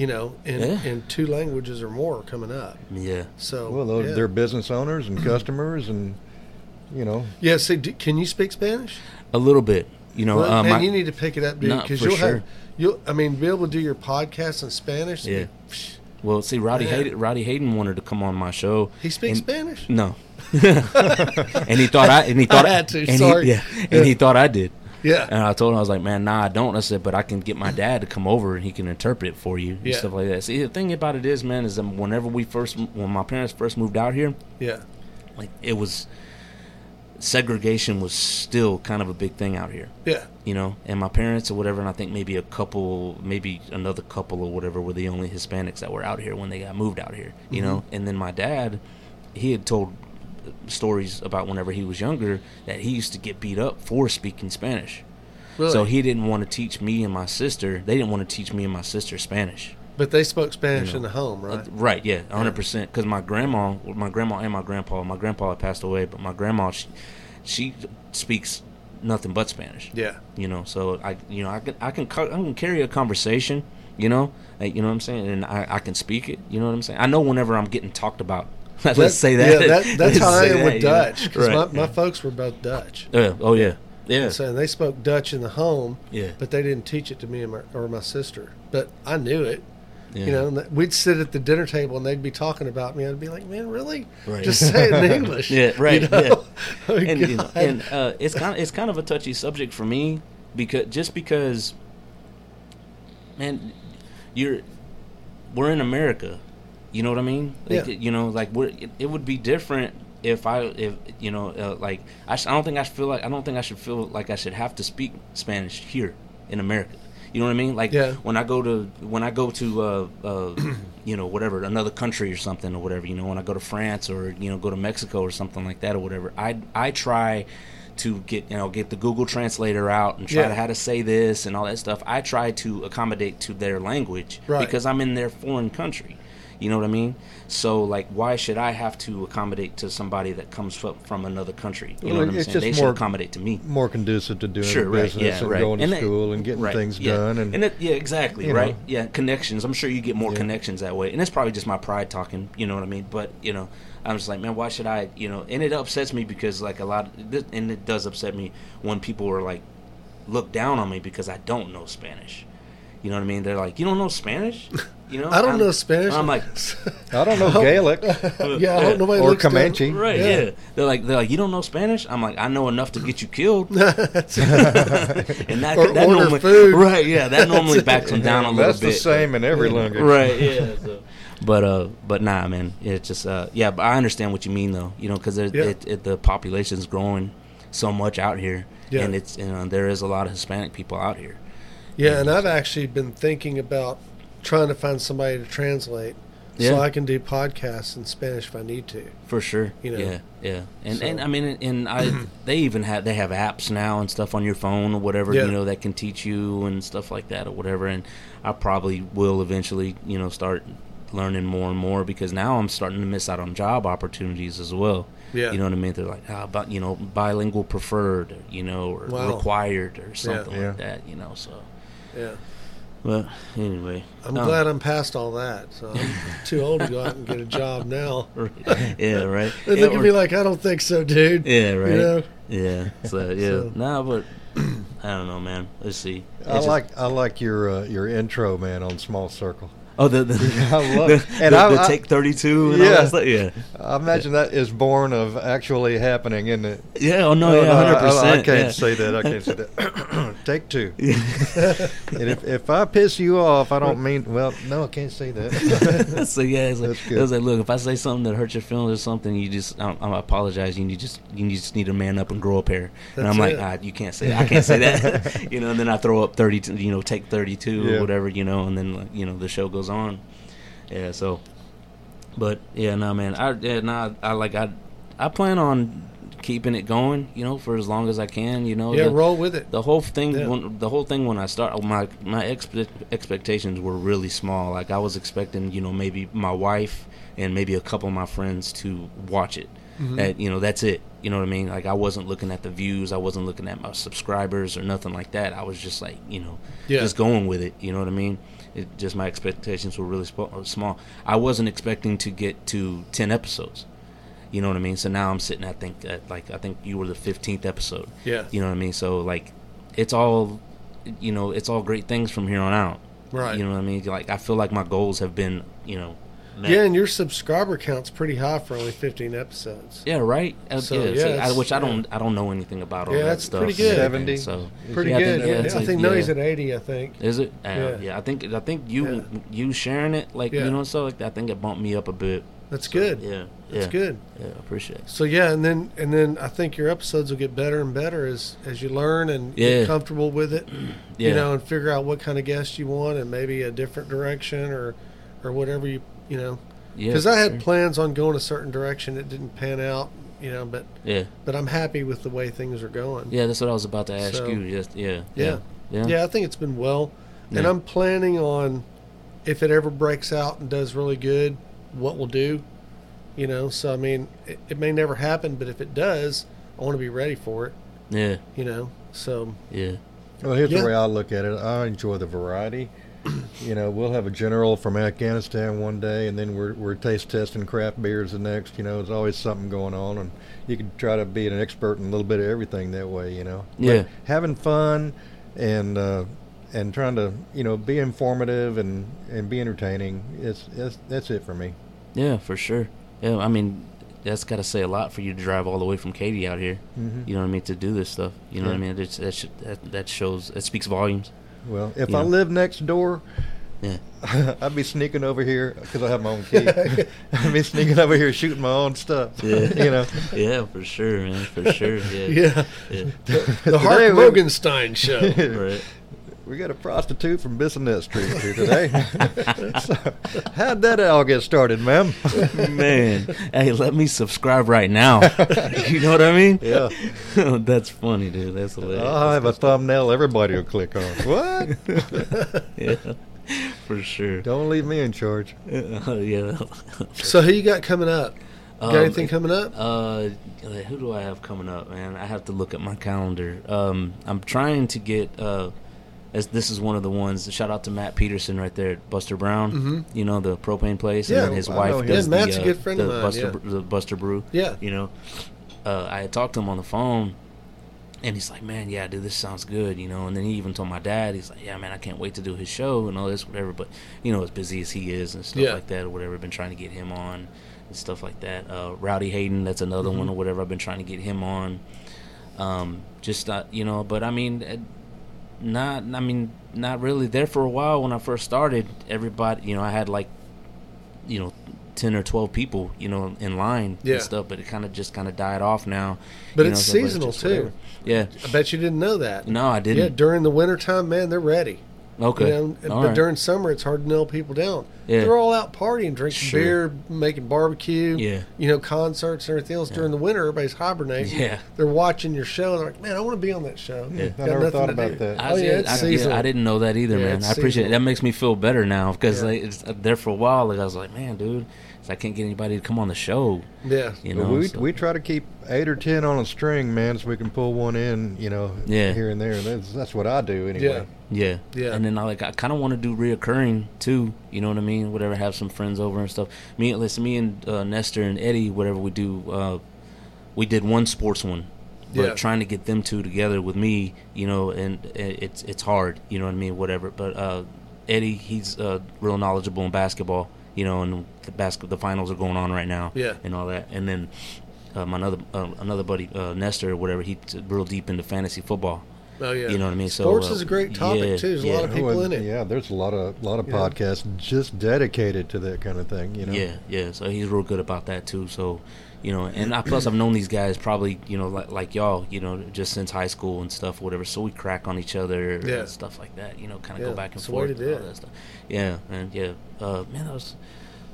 you know, in Yeah. in two languages or more coming up. Yeah. So Well, those, yeah. they're business owners and customers, and you know, yeah. See, do, can you speak Spanish? A little bit. You know, Well, um, man, I- you need to pick it up, dude, because you'll sure. have you'll. I mean, be able to do your podcast in Spanish. Yeah. well, see, Rowdy Yeah. Hayden, Rowdy Hayden wanted to come on my show. He speaks and- Spanish. No. [LAUGHS] and he thought I and he [LAUGHS] thought I had to, and he- sorry. yeah, Yeah. and he thought I did. Yeah. And I told him I was like, man, nah, I don't. I said, but I can get my dad to come over and he can interpret it for you and Yeah. stuff like that. See, the thing about it is, man, is that whenever we first, when my parents first moved out here, Yeah. like it was segregation was still kind of a big thing out here Yeah. you know, and my parents or whatever, and I think maybe a couple, maybe another couple or whatever were the only Hispanics that were out here when they got moved out here, you know. Mm-hmm. And then my dad, he had told stories about whenever he was younger that he used to get beat up for speaking Spanish. Really. So he didn't want to teach me and my sister. They didn't want to teach me and my sister Spanish. but they spoke Spanish You know. in the home, right? Uh, right, yeah, hundred percent. Because my grandma, my grandma and my grandpa, my grandpa had passed away, but my grandma, she, she speaks nothing but Spanish yeah. you know so i you know i can i can i can carry a conversation you know like, you know what i'm saying and I, I can speak it you know what i'm saying i know whenever i'm getting talked about [LAUGHS] let's say that Yeah, that, that's how I am with know? Dutch because Right, my, my yeah. folks were both Dutch. Yeah, oh yeah yeah So and they spoke Dutch in the home, yeah but they didn't teach it to me and my, or my sister. But I knew it. yeah. You know, and we'd sit at the dinner table and they'd be talking about me. I'd be like, "Man, really? Right. Just say it in [LAUGHS] English." Yeah, right, You know? [LAUGHS] Oh, and you know, and uh, it's kind of it's kind of a touchy subject for me because just because, man, you're we're in America, you know what I mean? Like, Yeah. You know, like we're it, it would be different if I if you know uh, like I, sh- I don't think I feel like I don't think I should feel like I should have to speak Spanish here in America. You know what I mean? Like Yeah. when I go to when I go to uh, uh, [CLEARS THROAT] you know whatever another country or something or whatever. You know when I go to France or you know go to Mexico or something like that or whatever. I I try to get you know get the Google translator out and try Yeah. to how to say this and all that stuff. I try to accommodate to their language Right. because I'm in their foreign country. You know what I mean? So like, why should I have to accommodate to somebody that comes from, from another country? You Well, know what I'm saying? just They should more- accommodate to me. more conducive to doing Sure, right, business yeah, and right. going to And that- school and getting Right, things yeah. done. And, it, yeah, exactly, right? know. Yeah, connections. I'm sure you get more Yeah. connections that way, and it's probably just my pride talking. You know what I mean? But you know, I'm just like, man, why should I? You know, and it upsets me because like a lot, and it does upset me when people are like look down on me because I don't know Spanish. You know what I mean? They're like, you don't know Spanish? You know? [LAUGHS] I don't I'm- know Spanish. I'm like, [LAUGHS] I don't know Gaelic. [LAUGHS] yeah, I don't know nobody Or looks down- Comanche. right? Yeah. Yeah. They're like, they're like, you don't know Spanish? I'm like, I know enough to get you killed. and that, Or that order normally, food. right? Yeah, that normally backs them down a little That's bit. That's the same in every language. right? Yeah. So. But uh, but nah, man. It's just uh, yeah. But I understand what you mean though. You know, because Yeah. it, it, the population's growing so much out here, Yeah. and it's you know there is a lot of Hispanic people out here. Yeah, and I've actually been thinking about trying to find somebody to translate Yeah. so I can do podcasts in Spanish if I need to. For sure. You know. Yeah, yeah. And So- and I mean and I [CLEARS THROAT] they even have they have apps now and stuff on your phone or whatever, Yeah. you know, that can teach you and stuff like that or whatever and I probably will eventually, you know, start learning more and more because now I'm starting to miss out on job opportunities as well. Yeah. You know what I mean? They're like, ah, but you know, bilingual preferred, you know, or Wow. required or something Yeah. like that, you know. So, Yeah. but anyway, I'm um, glad I'm past all that. So I'm [LAUGHS] too old to go out and get a job now. [LAUGHS] yeah, right. They Yeah, look at me like, I don't think so, dude. Yeah, right. You know? Yeah. So [LAUGHS] yeah. So- Nah, but [CLEARS THROAT] I don't know, man. Let's see. I It's just- like I like your uh, your intro, man, on Small Circle. Oh, the the, [LAUGHS] I [LAUGHS] love the, it. And the, I- the I- take thirty two and all Yeah. that stuff. Yeah. I imagine that is born of actually happening, isn't it? Yeah, oh no, Oh, yeah, no, I- I, I can't yeah. say that. I can't say that. [LAUGHS] [COUGHS] Take two. and if, if I piss you off, I don't mean. Well, no, I can't say that. so yeah, it's like, That's it was like, look, if I say something that hurts your feelings or something, you just, I, I apologize. You need just, you just need to man up and grow a pair. and I'm like, ah, you can't say, that. I can't say that. you know, and then I throw up thirty, you know, take thirty two Yeah. or whatever, you know, and then like, you know the show goes on. Yeah, so, but yeah, no, man, I, yeah, no, I like, I, I plan on keeping it going, you know, for as long as I can, you know. Yeah, The- roll with it. the whole thing Yeah. when, the whole thing when i start my my expe- expectations were really small like i was expecting you know maybe my wife and maybe a couple of my friends to watch it Mm-hmm. that you know that's it you know what i mean like i wasn't looking at the views i wasn't looking at my subscribers or nothing like that i was just like you know Yeah. just going with it you know what i mean it just my expectations were really sp- uh, small i wasn't expecting to get to 10 episodes you know what i mean so now i'm sitting i think at like i think you were the 15th episode Yeah. you know what I mean? So like, it's all, you know, it's all great things from here on out. Right. You know what I mean? Like I feel like my goals have been, you know, met. Yeah, and your subscriber count's pretty high for only 15 episodes. Yeah, right. Uh, So, yeah, yeah, see, I, which I don't, I don't know anything about all Yeah, that that's stuff. pretty good. and 70. So Pretty Yeah, I good. think- yeah, Yeah, I like- think no, he's at 80. I think. Is it? Uh, Yeah. yeah. I think I think you Yeah. you sharing it like Yeah. you know so like that, I think it bumped me up a bit. That's So, good. Yeah. That's yeah. good. Yeah, I appreciate it. So yeah, and then and then I think your episodes will get better and better as as you learn and Yeah. get comfortable with it. [CLEARS THROAT] Yeah. You know, and figure out what kind of guests you want and maybe a different direction or or whatever you you know. Yeah. Because I had sure. plans on going a certain direction, it didn't pan out. You know, but Yeah. but I'm happy with the way things are going. Yeah, that's what I was about to ask So- you. Just yeah. Yeah. Yeah. Yeah, I think it's been well, and I'm planning on if it ever breaks out and does really good, what we'll do. You know, so I mean, it, it may never happen, but if it does, I want to be ready for it. Yeah. You know, so Yeah. Well, here's Yeah. the way I look at it. I enjoy the variety. [CLEARS THROAT] You know, we'll have a general from Afghanistan one day, and then we're we're taste testing craft beers the next. You know, there's always something going on, and you can try to be an expert in a little bit of everything that way. You know, But Yeah. having fun and uh, and trying to you know be informative and and be entertaining. It's, it's that's it for me. Yeah, for sure. Yeah, I mean, that's got to say a lot for you to drive all the way from Katy out here. Mhm. You know what I mean to do this stuff. You know what I mean? It's, that, that that shows it speaks volumes. Well, if You I know. lived next door, Yeah. [LAUGHS] I'd be sneaking over here because I have my own key. [LAUGHS] [LAUGHS] I'd be sneaking over here shooting my own stuff. Yeah. you know. Yeah, for sure, man. For sure. Yeah. yeah, Yeah. the Hart Today Mogenstein show. Right. We got a prostitute from Bissonnet Street here today. [LAUGHS] so, how'd that all get started, ma'am? Man, hey, let me subscribe right now. [LAUGHS] you know what I mean? Yeah. [LAUGHS] that's funny, dude. That's hilarious. I'll have a thumbnail everybody will click on. What? yeah, for sure. Don't leave me in charge. Uh, yeah. so who you got coming up? Got Um, anything coming up? Uh, who do I have coming up, man? I have to look at my calendar. Um, I'm trying to get. Uh, as this is one of the ones. Shout out to Matt Peterson right there at Buster Brown. Mhm. You know the propane place, Yeah, and his I wife know does Yeah, Matt's the, a uh, good friend the of mine, Buster, yeah. The Buster Brew. Yeah. You know, uh, I had talked to him on the phone, and he's like, "Man, yeah, dude, this sounds good." You know, and then he even told my dad, he's like, "Yeah, man, I can't wait to do his show and all this, whatever." But you know, as busy as he is and stuff Yeah. like that, or whatever, been trying to get him on and stuff like that. Uh, Rowdy Hayden, that's another one Mm-hmm. or whatever. I've been trying to get him on. Um, just not, you know, but I mean, uh, not, I mean, not really. There for a while when I first started, everybody, you know, I had like, you know, ten or twelve people, you know, in line Yeah. and stuff. But it kind of just kind of died off now. But you it's know, so seasonal, too. whatever. Yeah. I bet you didn't know that. No, I didn't. yeah during the wintertime, man, they're ready. Okay. You know, All but right. during summer, it's hard to nail people down. Yeah. They're all out partying, drinking Sure. beer, making barbecue. Yeah. You know, concerts and everything else. During the winter, everybody's hibernating. Yeah. They're watching your show. And they're like, man, I want to be on that show. Yeah. Got I never thought about do. that. I, Oh, yeah, did- it's I, seasonal. I didn't know that either, Yeah, man. I appreciate it. That makes me feel better now because Yeah. like, it's uh, there for a while. Like I was like, man, dude, I can't get anybody to come on the show. Yeah. You Well, know, we so- we try to keep eight or ten on a string, man, so we can pull one in, you know, Yeah. here and there. That's that's what I do anyway. Yeah, Yeah. And then I like I kind of want to do reoccurring too. You know what I mean? Whatever, have some friends over and stuff. Me, and listen, me and uh, Nestor and Eddie, whatever we do, uh, we did one sports one. But Yeah. trying to get them two together with me, you know, and it's it's hard. You know what I mean? Whatever. But uh, Eddie, he's uh, real knowledgeable in basketball. You know, and the basketball, the finals are going on right now, Yeah. and all that, and then. Uh, my another uh, another buddy uh, Nestor or whatever he's real deep into fantasy football. Oh yeah. You know what I mean? So, Sports uh, is a great topic yeah, too. There's yeah. a lot of people Well, in it. Yeah, there's a lot of lot of Yeah. podcasts just dedicated to that kind of thing. You know. Yeah, yeah. So he's real good about that too. So, you know, and I, plus I've known these guys probably, you know, like, like y'all, you know, just since high school and stuff, whatever. So we crack on each other Yeah. and stuff like that. You know, kind of Yeah, go back and it's the way forth. and all that stuff. Yeah, and yeah, uh, man, that was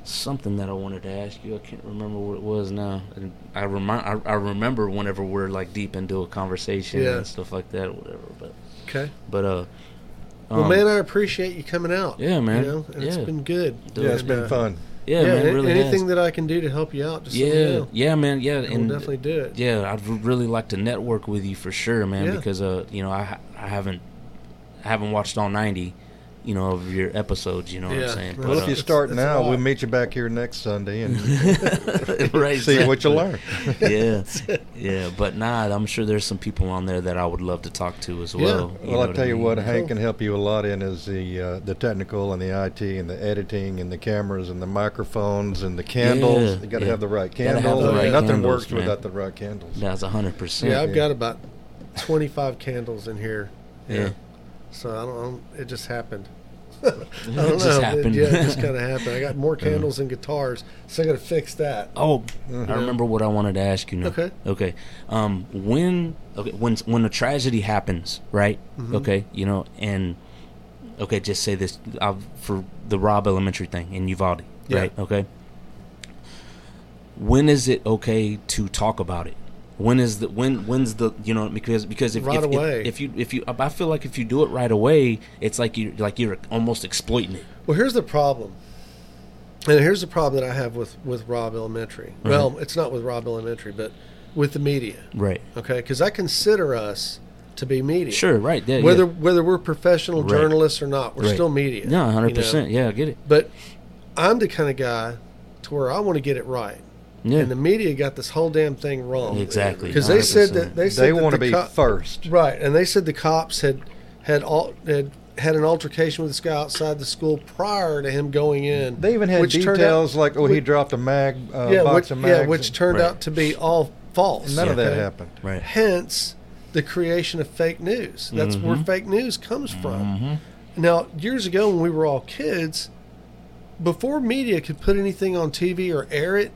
something that I wanted to ask you. I can't remember what it was now. And I remind, I, I remember whenever we're like deep into a conversation Yeah. and stuff like that, whatever. But, Okay. but uh, Well, um, man, I appreciate you coming out. Yeah, man. You know, and it's Yeah. been good. Yeah, it's been uh, fun. Yeah, Yeah, man, really anything has. that I can do to help you out, just Yeah, yeah, man, yeah, We'll definitely do it. Yeah, I'd really like to network with you for sure, man. Yeah. Because uh, you know, I I haven't I haven't watched all ninety, you know, of your episodes. You know what I'm saying? Well, Well, But, if you it's- start it's now, we'll meet you back here next Sunday and uh, [LAUGHS] [LAUGHS] right, see what you learn. yeah, [LAUGHS] yeah, but nah, I'm sure there's some people on there that I would love to talk to as Yeah. well. Well, know I'll I tell you what, Hank Cool. can help you a lot in is the uh, the technical and the IT and the editing and the cameras and the microphones and the candles. Yeah, you got to yeah. have the right candles. the right Nothing candles, works man. without the right candles. That's a hundred percent. Yeah, I've Yeah. got about 25 candles in here. Yeah. So I don't, I don't it just happened. I don't It know. just happened. yeah, it just kind of happened. I got more [LAUGHS] candles and guitars, so I got to fix that. Oh, I remember what I wanted to ask you now. Okay. Okay. Um, when okay when when a tragedy happens, right? Mm-hmm. Okay, you know, and okay, just say this uh, for the Robb Elementary thing in Uvalde, Yeah. right? Okay. When is it okay to talk about it? When is the when when's the you know because because if Right if, if- away. if you if you I feel like if you do it right away, it's like you like you're almost exploiting it. Well, here's the problem. And here's the problem that I have with, with Robb Elementary. Mm-hmm. Well, it's not with Robb Elementary, but with the media. Right. Okay, because I consider us to be media. Sure. Right. Yeah. Whether yeah. whether we're professional Right. journalists or not, we're Right. still media. No, hundred percent. Yeah, I get it. But I'm the kind of guy to where I want to get it right. Yeah. And the media got this whole damn thing wrong. Exactly. Because they said that they said They want to the be co- first. right, and they said the cops had had all had had an altercation with this guy outside the school prior to him going in. They even had which turned details out- like, oh, he dropped a mag uh, yeah, box which, of yeah, which turned Right. out to be all false. none of that okay? happened. Right. Hence, the creation of fake news. That's Mm-hmm. where fake news comes from. Now, years ago when we were all kids, before media could put anything on TV or air it,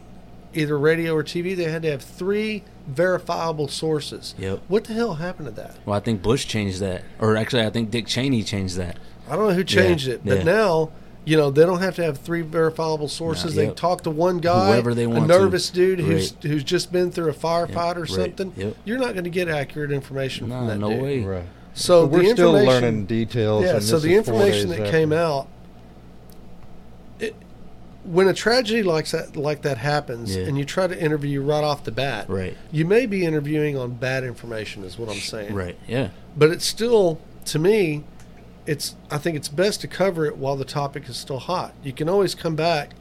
either radio or TV, they had to have three verifiable sources. Yep. What the hell happened to that? Well, I think Bush changed that, or actually, I think Dick Cheney changed that. I don't know who changed it, but yeah. now you know they don't have to have three verifiable sources. No, they talk to one guy, Whoever they want a to. nervous dude who's Right. who's just been through a firefight or right, something. yep. You're not going to get accurate information from No, that no dude. way. Right. So But we're still learning details. Yeah, and so the information that after. came out, it, when a tragedy like that like that happens, Yeah. and you try to interview right off the bat, Right. You may be interviewing on bad information, is what I'm saying. Right. Yeah. But it's still, to me, it's. I think it's best to cover it while the topic is still hot. You can always come back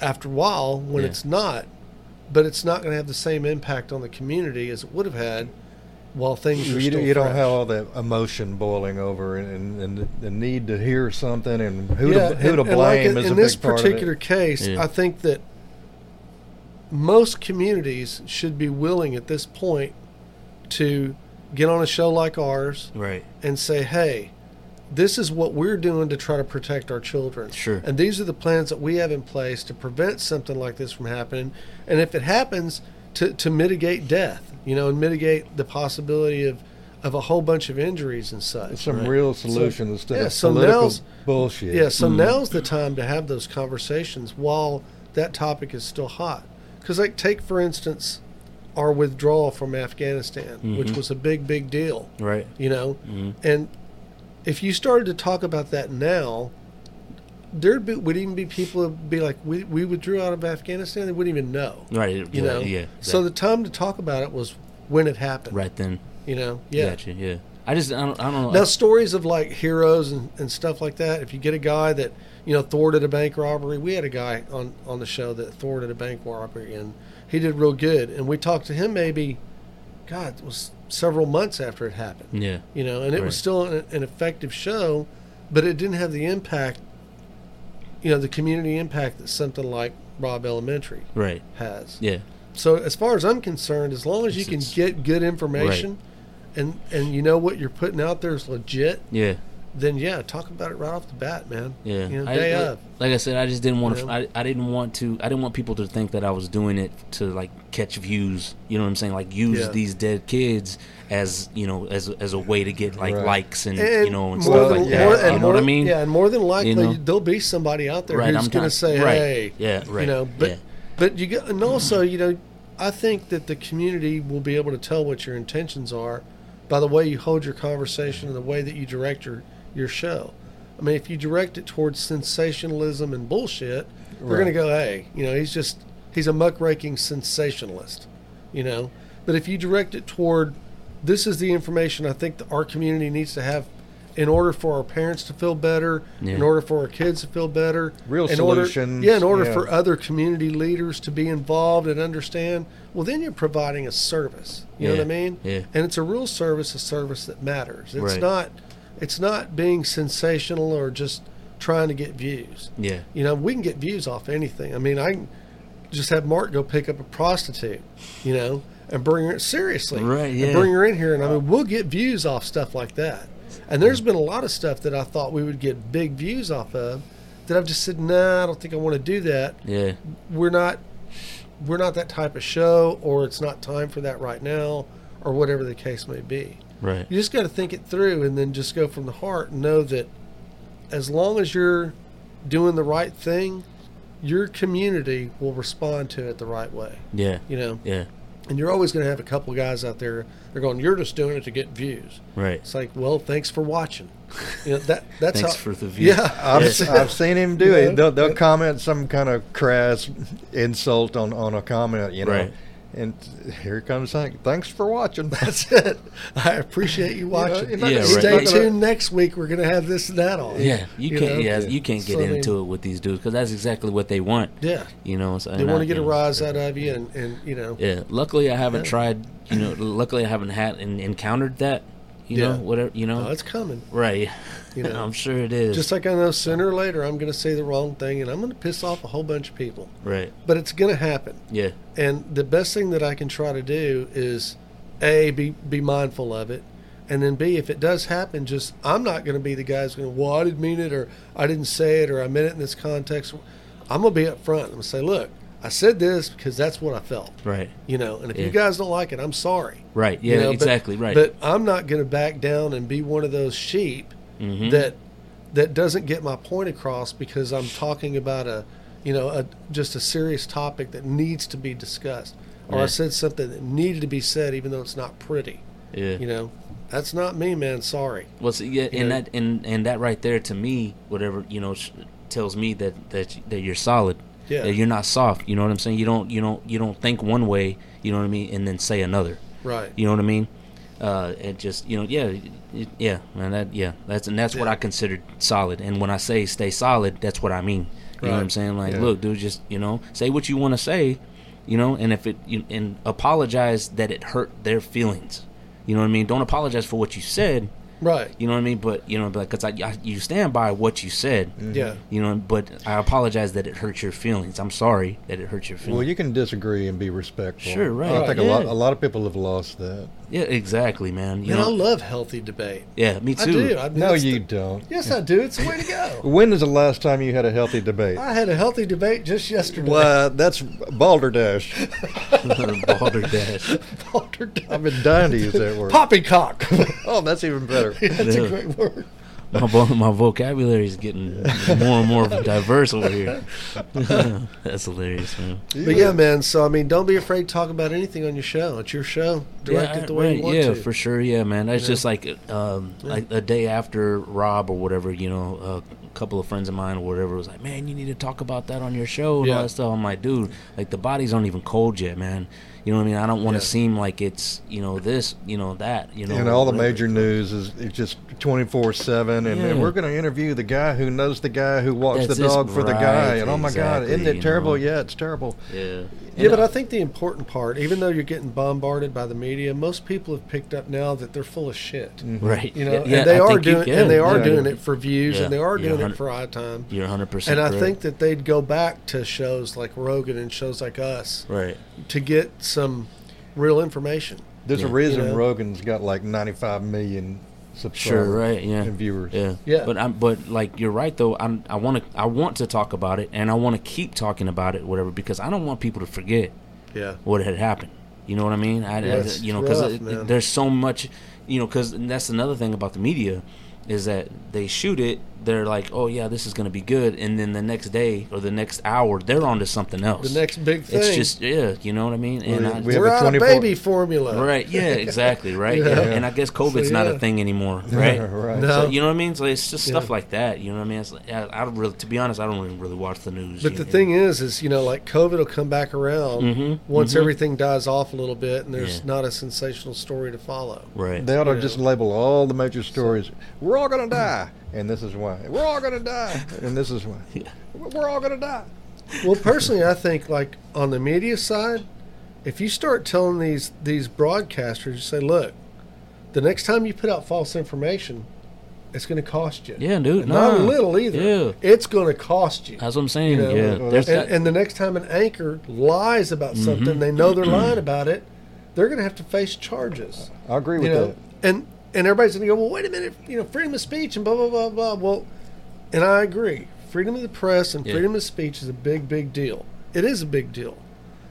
after a while when Yeah. it's not, but it's not going to have the same impact on the community as it would have had while things You, are you still don't- don't have all that emotion boiling over and, and, and the need to hear something and who yeah, to, who and, to blame like in, is in a this big part particular of it. case, Yeah. I think that most communities should be willing at this point to get on a show like ours Right. and say, "Hey, this is what we're doing to try to protect our children. Sure. And these are the plans that we have in place to prevent something like this from happening. And if it happens, to, to mitigate death, you know, and mitigate the possibility of, of a whole bunch of injuries and such. Some Right. real solution instead yeah, of so political now's- bullshit. Yeah, so Mm-hmm. now's the time to have those conversations while that topic is still hot. Because, like, take for instance our withdrawal from Afghanistan, which Mm-hmm. was a big, big deal. Right. You know, Mhm. and if you started to talk about that now, there'd be, would even be people who'd be like, "We we withdrew out of Afghanistan." They wouldn't even know. Right. You know. Yeah. So the time to talk about it was when it happened. right then. You know. Yeah. Gotcha. Yeah. I just I don't I don't know. Now stories of like heroes and, and stuff like that. If you get a guy that you know thwarted a bank robbery, we had a guy on on the show that thwarted a bank robbery and he did real good. And we talked to him maybe, God, it was several months after it happened. yeah. You know, and it was still an, an effective show, but it didn't have the impact you know the community impact that something like Robb Elementary Right. has. Yeah. So as far as I'm concerned, as long as you It's- can get good information, and and you know what you're putting out there is legit, Yeah. Then yeah, talk about it right off the bat, man. Yeah. you know, day like, of. Like I said, I just didn't want You to. know? I, I didn't want to. I didn't want people to think that I was doing it to like catch views. You know what I'm saying? Like use Yeah. these dead kids as you know as as a way to get like Right. likes and, And you know and stuff than, like that. more, you know more, what I mean? Yeah, and more than likely, know? there'll be somebody out there Right, who's going to say, right. "Hey, Yeah, right. you know." But Yeah. but you get, and also, you know, I think that the community will be able to tell what your intentions are by the way you hold your conversation and the way that you direct your your show. I mean, if you direct it towards sensationalism and bullshit, they're going to go, "Hey, you know, he's just he's a muckraking sensationalist," you know. But if you direct it toward this is the information I think that our community needs to have in order for our parents to feel better, in order for our kids to feel better, Real in order- yeah, in order yeah. for other community leaders to be involved and understand. Well, then you're providing a service. You know what I mean? yeah. And it's a real service, a service that matters. It's Right. not. It's not being sensational or just trying to get views. Yeah. You know, we can get views off anything. I mean, I can just have Mark go pick up a prostitute, you know, and bring her seriously, Right, and yeah. bring her in here, and I mean, we'll get views off stuff like that. And there's been a lot of stuff that I thought we would get big views off of, that I've just said, nah, I don't think I want to do that. Yeah. We're not, we're not that type of show, or it's not time for that right now, or whatever the case may be. Right. You just got to think it through and then just go from the heart and know that as long as you're doing the right thing, your community will respond to it the right way. Yeah. You know, Yeah. and you're always going to have a couple guys out there. They're going, "You're just doing it to get views." Right. It's like, well, thanks for watching. You know that [LAUGHS] that's Thanks how, for the view. Yeah, I've, I've seen him do You it. know? They'll, they'll comment some kind of crass insult on, on a comment, you know. Right. And here comes Hank. "Thanks for watching." [LAUGHS] that's it. I appreciate you watching. you're not Yeah, right. Stay you're gonna- tuned next week. We're going to have this and that on. Yeah, you, can't. know? Yeah, you can't get So, I mean, into it with these dudes because that's exactly what they want. Yeah, You know, so, they want to get a know, rise out of you, and and you know, Yeah. Luckily, I haven't Yeah. tried. You know, luckily I haven't had and encountered that. You Yeah. know, whatever. You know, no, it's coming. right. You [LAUGHS] know. I'm sure it is. Just like I know sooner or later I'm going to say the wrong thing and I'm going to piss off a whole bunch of people. right. But it's going to happen. Yeah. And the best thing that I can try to do is A, be, be mindful of it. And then B, if it does happen, just I'm not going to be the guy who's going, to well, I didn't mean it or I didn't say it or I meant it in this context. I'm going to be up front. I'm going to say, look, I said this because that's what I felt. Right. You know, and if Yeah. you guys don't like it, I'm sorry. Right. You Yeah. know, but- exactly. right. But I'm not going to back down and be one of those sheep Mhm. that that doesn't get my point across because I'm talking about a you know a just a serious topic that needs to be discussed or I said something that needed to be said even though it's not pretty. yeah. You know, that's not me, man. Sorry. Well, see, yeah, You and know? that and and that right there to me, whatever you know, sh- tells me that that that you're solid. Yeah. That you're not soft. You know what I'm saying? You don't you don't you don't think one way. You know what I mean? And then say another. Right. You know what I mean? Uh, it just you know yeah it, yeah man that yeah that's and that's what I considered solid. And when I say stay solid, that's what I mean. You know what I'm saying? Like, Yeah. look, dude, just you know, say what you want to say. You know, and if it you, and apologize that it hurt their feelings. You know what I mean? Don't apologize for what you said. Right. You know what I mean? But you know, because I, I, you stand by what you said. Mm-hmm. Yeah. You know, but I apologize that it hurt your feelings. I'm sorry that it hurt your feelings. Well, you can disagree and be respectful. Sure, right, I think a lot a lot of people have lost that. yeah, exactly, man. You Man, I love healthy debate. yeah, me too. I do. I mean, No, you the- don't. yes, I do. It's the way to go. [LAUGHS] When is the last time you had a healthy debate? I had a healthy debate just yesterday. Well, that's balderdash. [LAUGHS] Balderdash. [LAUGHS] Balderdash. I've been dying to use that word. Poppycock. Oh, that's even better. That's Yeah. a great word. My vo- my vocabulary is getting more and more diverse over here. [LAUGHS] That's hilarious, man. But yeah, man. So I mean, don't be afraid to talk about anything on your show. It's your show. Direct yeah, it the way right, you want yeah, to. for sure. Yeah, man. That's You just like um, like a day after Robb or whatever. You know, a couple of friends of mine or whatever was like, "Man, you need to talk about that on your show and Yeah. all that stuff." I'm like, "Dude, like the bodies aren't even cold yet, man. You know what I mean? I don't want to Yeah. seem like it's you know this, you know that, you know." and all the major news is it's just 24 7 and, Yeah. we're going to interview the guy who knows the guy who walks That's the dog for the guy and oh my god isn't it you terrible know. yeah it's terrible Yeah, Yeah, but I think the important part, even though you're getting bombarded by the media, most people have picked up now that they're full of shit. Mm-hmm. right. You know, Yeah, and they I are think you- doing and they are yeah. doing it for views Yeah, and they are doing it for eye time. You're 100 percent. And I think that they'd go back to shows like Rogan and shows like us right. to get some real information. There's a reason You know? Rogan's got like 95 million subscribers Sure, right, yeah. and viewers. Yeah, Yeah. But I'm, but like you're right though. I'm, I want to, I want to talk about it, and I want to keep talking about it, whatever, because I don't want people to forget Yeah. what had happened. You know what I mean? I, I- it's you know, because there's so much, you know, because that's another thing about the media is that they shoot it. They're like, oh yeah, this is going to be good, and then the next day or the next hour, they're on to something else. The next big thing. it's just yeah, you know what I mean? And I, we have we're a out of 24 baby formula. Right. Yeah. [LAUGHS] Exactly. Right. Yeah. Yeah. And I guess COVID's not yeah. a thing anymore. [LAUGHS] Right. right. No. So, you know what I mean? So it's just stuff Yeah. like that. You know what I mean? It's like, I, I don't really, to be honest, I don't even really watch the news. But the know? thing is, is you know, like COVID will come back around Mhm, once mhm. everything dies off a little bit, and there's Yeah. not a sensational story to follow. right? They ought to Yeah. just label all the major stories. We're all gonna die, and this is why. We're all gonna die, [LAUGHS] and this is why. We're all gonna die. Well, personally, I think like on the media side, if you start telling these these broadcasters, you say, look, the next time you put out false information, it's going to cost you. Yeah, dude. And not a nah. little either. Yeah. It's going to cost you. That's what I'm saying. You know, yeah. There's and, that, and the next time an anchor lies about Mm-hmm. something, they know they're lying about it. They're going to have to face charges. [CLEARS THROAT] I agree with you know, that. and and everybody's going to go, well, wait a minute, you know, freedom of speech and blah blah blah blah. Well, and I agree, freedom of the press and Yeah. freedom of speech is a big big deal. It is a big deal,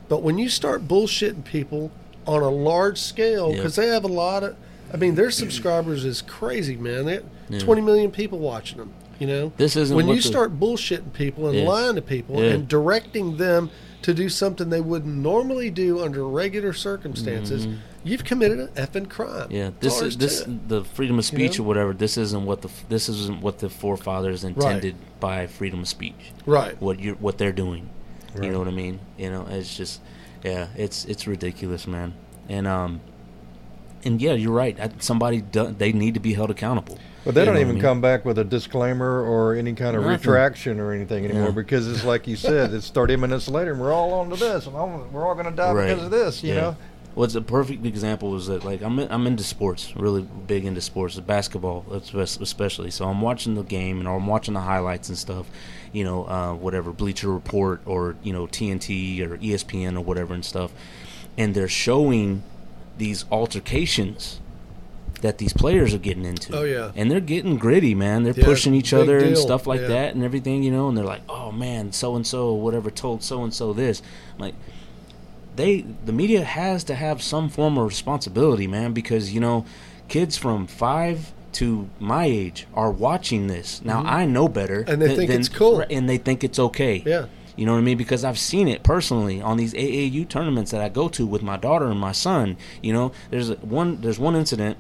but when you start bullshitting people on a large scale, Yeah. because they have a lot of, I mean, their subscribers is crazy, man. They Yeah. twenty million people watching them. You know, This isn't when you the- start bullshitting people and Yeah. lying to people Yeah. and directing them to do something they wouldn't normally do under regular circumstances, mm-hmm. You've committed an effing crime. Yeah. This is this to it. the freedom of speech know? or whatever. This isn't what the this isn't what the forefathers intended by freedom of speech. right. What you are what they're doing. You know what I mean? You know, it's just yeah, it's it's ridiculous, man. And um and yeah, you're right. I- Somebody do, they need to be held accountable. But they You don't even I mean? come back with a disclaimer or any kind of Nothing. retraction or anything anymore Yeah. because it's like you said, it's 30 minutes later and we're all on to this and we're all going to die Right. because of this, you Yeah. know? What's a perfect example is that like I'm in, I'm into sports, really big into sports, basketball especially. So I'm watching the game and I'm watching the highlights and stuff, you know, uh, whatever Bleacher Report or you know TNT or ESPN or whatever and stuff, and they're showing these altercations that these players are getting into. Oh, yeah. and they're getting gritty, man. They're Yeah, pushing each other and stuff like Yeah. that and everything, you know. And they're like, oh man, so and so whatever told so and so this, I'm like they the media has to have some form of responsibility, man, because you know, kids from five to my age are watching this. Now I know better, Mm-hmm. And they than- think than- it's cool. and they think it's okay. Yeah. You know what I mean? Because I've seen it personally on these AAU tournaments that I go to with my daughter and my son. You know, there's one there's one incident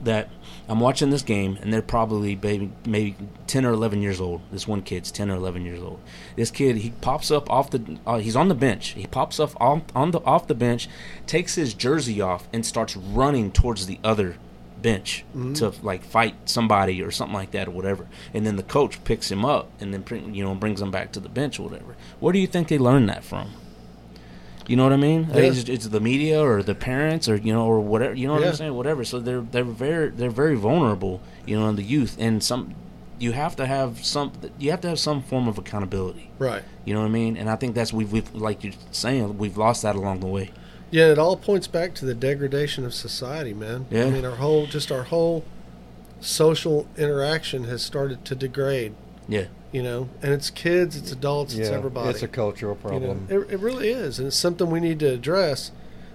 that I'm watching this game and they're probably maybe maybe 10 or 11 years old. This one kid's 10 or 11 years old. This kid he pops up off the uh, he's on the bench. He pops up on, on the off the bench, takes his jersey off and starts running towards the other bench to like fight somebody or something like that or whatever. And then the coach picks him up and then you know brings him back to the bench or whatever. Where do you think they learned that from? You know what I mean? Yeah. It's, it's the media or the parents or you know or whatever. You know what Yeah. I'm saying? Whatever. So they're they're very they're very vulnerable. You know, in the youth and some. You have to have some. You have to have some form of accountability. Right. You know what I mean? And I think that's we've, we've like you're saying we've lost that along the way. Yeah, it all points back to the degradation of society, man. Yeah. I mean, our whole, just our whole social interaction has started to degrade, Yeah. you know, and it's kids, it's adults, it's everybody. it's a cultural you know, problem. it, it really is, and it's something we need to address.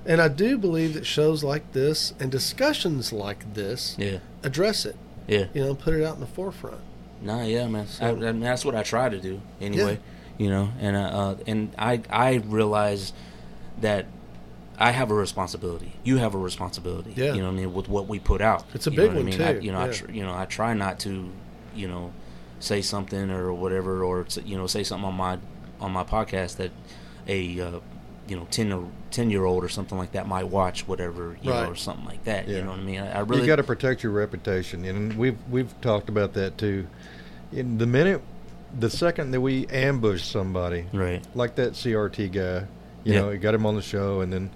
And I do believe that shows like this and discussions like this Yeah. address it, Yeah. you know, put it out in the forefront. Nah, yeah, man. I, I mean, that's what I try to do anyway. You know, and uh, uh, and I I realize that I have a responsibility. You have a responsibility. Yeah. You know what I mean with what we put out. It's a big one, I mean? I, too. you know, I tr- you know I try not to, you know, say something or whatever, or you know say something on my on my podcast that a uh, you know 10 or 10 year old or something like that might watch whatever you Right. know or something like that. You know what I mean? I, I really you got to protect your reputation, and we've we've talked about that too. In the minute, the second that we ambush somebody, right. like that CRT guy, You Yeah. know, we got him on the show, and then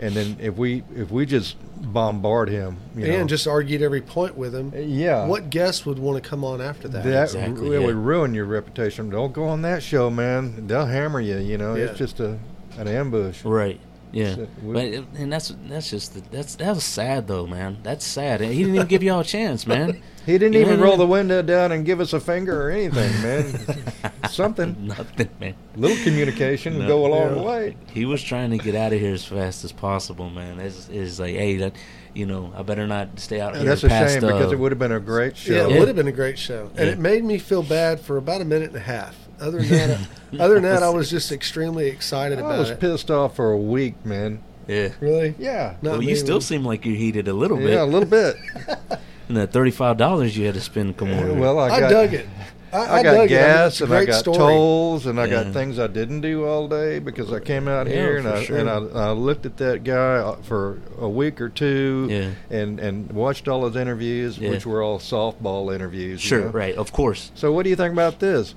and then if we if we just bombard him, you know, and just argued every point with him. yeah, What guest would want to come on after that? that Exactly, it yeah. would ruin your reputation. Don't go on that show, man. They'll hammer you. You know, Yeah. it's just a an ambush. Right. Yeah. So we- but it- and that's that's just the, that's that was sad though, man. That's sad. He didn't even give y'all a chance, man. [LAUGHS] He didn't You even know, roll the window down and give us a finger or anything, man. [LAUGHS] Something, Nothing, man. little communication would No. go a long Yeah. way. He was trying to get out of here as fast as possible, man. It's, it's like, hey, that, you know, I better not stay out here. That's a past, shame because uh, it would have been a great show. Yeah, it Yeah. would have been a great show, and Yeah. it made me feel bad for about a minute and a half. Other than that, [LAUGHS] other than that, I was just extremely excited I about it. I was pissed off for a week, man. Yeah. Really? Yeah, Not well, me, you still man. seem like you're heated a little bit. yeah, a little bit. [LAUGHS] And that thirty-five dollars you had to spend, come on. well, I, I, dug it. I, I, I got dug it. I mean, gas and I got story. tolls and I got things I didn't do all day because I came out Yeah, here and I sure. and I, I looked at that guy uh, for a week or two Yeah. and and watched all his interviews, Yeah. which were all softball interviews. you Sure, know. right, of course. So what do you think about this?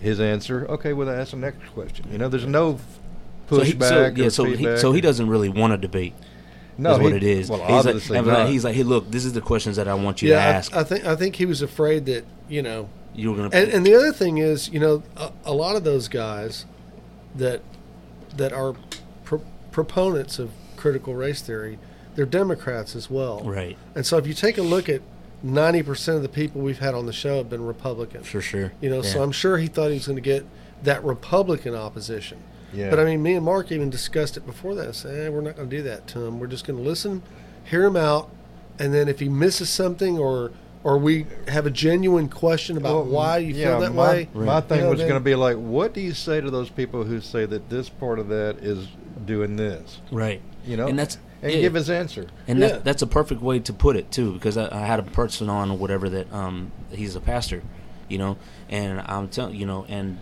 His answer, okay, well, that's the next question. You know, there's no f- So he, pushback so, yeah, so he, so he doesn't really want a debate. no, is what it is. Well, he's like, obviously like- not. he's like, hey, look, this is the questions that I want you to ask. I, I think I think he was afraid that you know. you were gonna. And, and the other thing is, you know, a, a lot of those guys that that are pro- proponents of critical race theory, they're Democrats as well. right, And so if you take a look at ninety percent of the people we've had on the show have been Republican. for sure. You know, so I'm sure he thought he was going to get that Republican opposition. yeah. But I mean, me and Mark even discussed it before that. Say, eh, we're not going to do that to him. We're just going to listen, hear him out, and then if he misses something or or we have a genuine question about Well, why you yeah, feel that my, way. My thing you know, was going to be like, what do you say to those people who say that this part of that is doing this? right, You know, and that's and yeah. give his answer. And Yeah. that, that's a perfect way to put it too, because I, I had a person on or whatever that um he's a pastor, you know, and I'm telling you know, and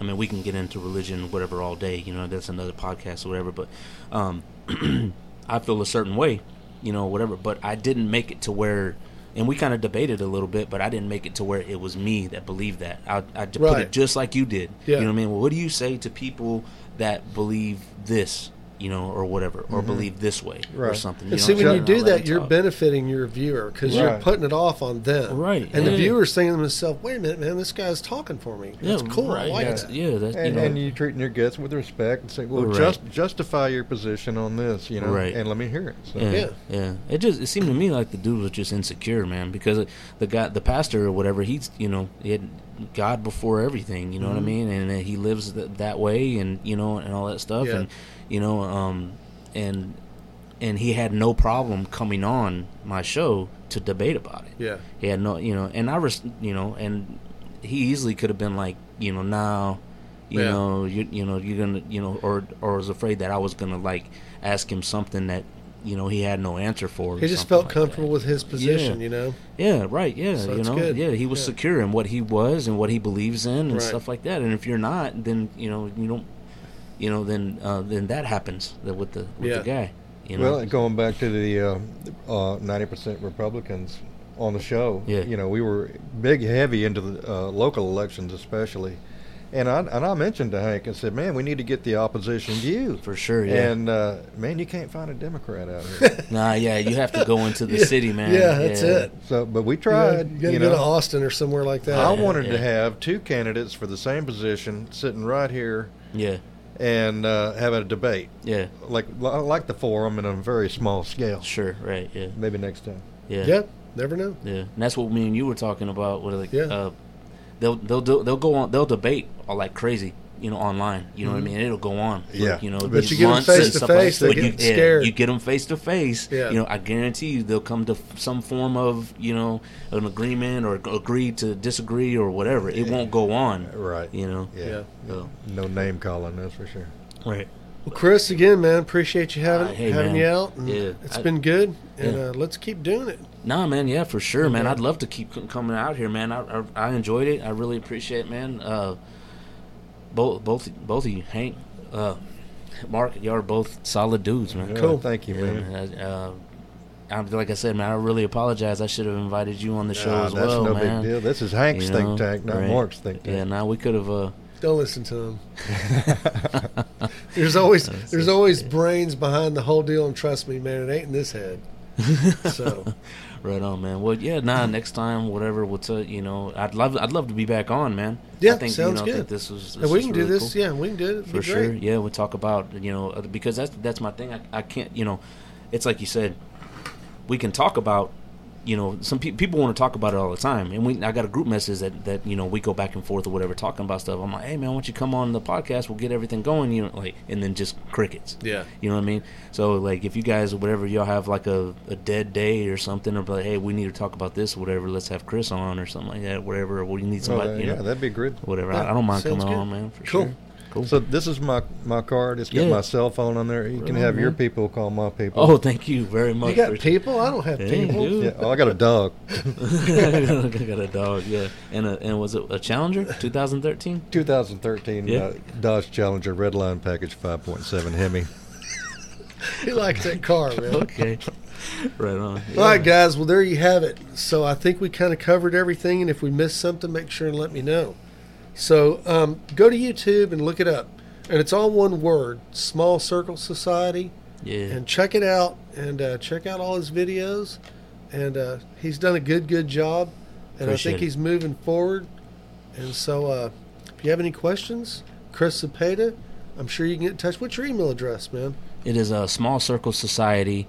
I mean we can get into religion whatever all day, you know, that's another podcast or whatever, but um [CLEARS THROAT] I feel a certain way, you know, whatever, but I didn't make it to where. And we kind of debated a little bit, but I didn't make it to where it was me that believed that. I, I put it just like you did. Yeah. You know what I mean? Well, what do you say to people that believe this, you know, or whatever, or believe this way, or Mm-hmm. Right. something? And you see, when you do that, you're talk. benefiting your viewer because you're putting it off on them. Right, And the yeah. viewer's saying to themselves, wait a minute, man, this guy's talking for me. That's cool. I like yeah, that. Yeah, that, And, you know, and you treating your guests with respect and saying, well, Right. just justify your position on this, you know, Right. and let me hear it. So, yeah, Yeah. yeah, It just it seemed to me like the dude was just insecure, man, because the guy, the pastor or whatever, he's you know he had God before everything, you know Mm-hmm. what I mean, and uh, he lives th- that way, and you know, and all that stuff, Yeah. and you know, um, and and he had no problem coming on my show to debate about it. Yeah. He had no, you know, and I, res- you know, and he easily could have been like, you know, now, you Yeah. know, you, you know, you're gonna, you know, or or was afraid that I was gonna like ask him something that, you know, he had no answer for. He just felt like comfortable that. with his position, Yeah. you know? Yeah, right. Yeah, So you know, good. yeah, he was Yeah. secure in what he was and what he believes in and Right. stuff like that. And if you're not, then you know, you don't, you know, then uh, then that happens with the with Yeah. the guy. You know, Well, going back to the uh, uh, 90% Republicans on the show, Yeah. you know, we were big, heavy into the uh, local elections, especially. And I, and I mentioned to Hank, I said, man, we need to get the opposition view. for sure. Yeah. And, uh, man, you can't find a Democrat out here. [LAUGHS] nah, yeah, you have to go into the [LAUGHS] Yeah, city, man. Yeah, that's it. so, but we You gotta, tried. you gotta you go know. to Austin or somewhere like that. I Yeah, wanted to have two candidates for the same position sitting right here Yeah, and uh, have a debate, yeah, like like the forum in a very small scale. sure, right, yeah, Maybe next time. yeah, Yep, never know. yeah. And that's what me and you were talking about. With like, Yeah. uh, they'll they'll do, they'll go on they'll debate all like crazy, you know, online. You know what I mean? It'll go on. for, Yeah. you know, But you get them face to stuff face, they get you, yeah, scared. you get them face to face. Yeah. You know, I guarantee you they'll come to f- some form of you know an agreement or agree to disagree or whatever. It won't go on. Right. You know. Yeah. Yeah. So, No name calling, that's for sure. right. Well, Chris, again, man, appreciate you having Uh, hey, having man. you out. And Yeah. it's I- been good, and Yeah. uh, let's keep doing it. Nah, man, yeah, for sure, man. I'd love to keep c- coming out here, man. I, I, I enjoyed it. I really appreciate, it, man. Uh, both, both, both of you, Hank, uh, Mark, y'all are both solid dudes, man. Cool. Thank you, man. And, uh, I'm like I said, man. I really apologize. I should have invited you on the show Nah, as that's well, no man. big deal. This is Hank's You think know, tank, not right. Mark's think tank. Yeah, now we could have. Uh, Don't listen to him. [LAUGHS] there's always there's always brains behind the whole deal, and trust me, man, it ain't in this head. [LAUGHS] So Right on, man. Well, yeah, nah. Mm. Next time, whatever. What's up? you know, I'd love, I'd love to be back on, man. Yeah, I think, sounds you know, I good. think this was. This we can do this. cool. Yeah, we can do it. For sure. Yeah, we talk about you know because that's that's my thing. I, I can't you know, it's like you said, we can talk about you know some pe- people want to talk about it all the time, and we I got a group message that that you know we go back and forth or whatever talking about stuff. I'm like, hey man, why don't you come on the podcast? We'll get everything going. You know, like and then just crickets. Yeah. You know what I mean? So like if you guys whatever y'all have like a, a dead day or something or like, hey, we need to talk about this or whatever, let's have Chris on or something like that, whatever, or we need Oh, somebody, uh, you yeah, know, that'd be great. whatever. Yeah, I, I don't mind coming good. on, man, for Cool. sure. Cool. So this is my my card. It's got Yeah. my cell phone on there. You can have on, your people call my people. oh, thank you very much. You got Richard. people? I don't have Hey, people. dude. yeah. Oh, I got a dog. [LAUGHS] I got a dog, yeah. And a, and was it a Challenger, 2013? 2013 Yeah. uh, Dodge Challenger Redline Package 5.7 Hemi. [LAUGHS] He likes that car, [LAUGHS] man. Okay, right on. All right, guys. Well, there you have it. So I think we kind of covered everything, and if we missed something, make sure and let me know. So um, go to YouTube and look it up, and it's all one word: Small Circle Society, Yeah, and check it out and uh, check out all his videos. And uh, he's done a good, good job, and I think it. he's moving forward. And so, uh, if you have any questions, Chris Cepeda, I'm sure you can get in touch. What's your email address, man? it is a small circle society.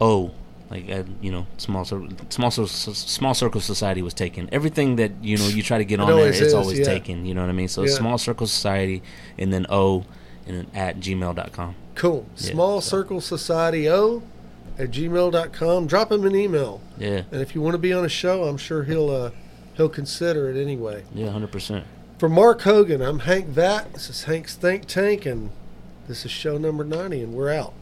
O, like uh, you know, small circle, small small circle society was taken. Everything that you know you try to get It on there, always it's always yeah. taken. You know what I mean? So Yeah. small circle society, and then O, and then at gmail.com. Cool. Yeah, Small so- Circle Society O at gmail.com. Drop him an email. Yeah, And if you want to be on a show, I'm sure he'll uh, he'll consider it anyway. yeah, hundred percent. For Mark Hogan, I'm Hank Vatt. This is Hank's Think Tank, and this is show number 90, and we're out.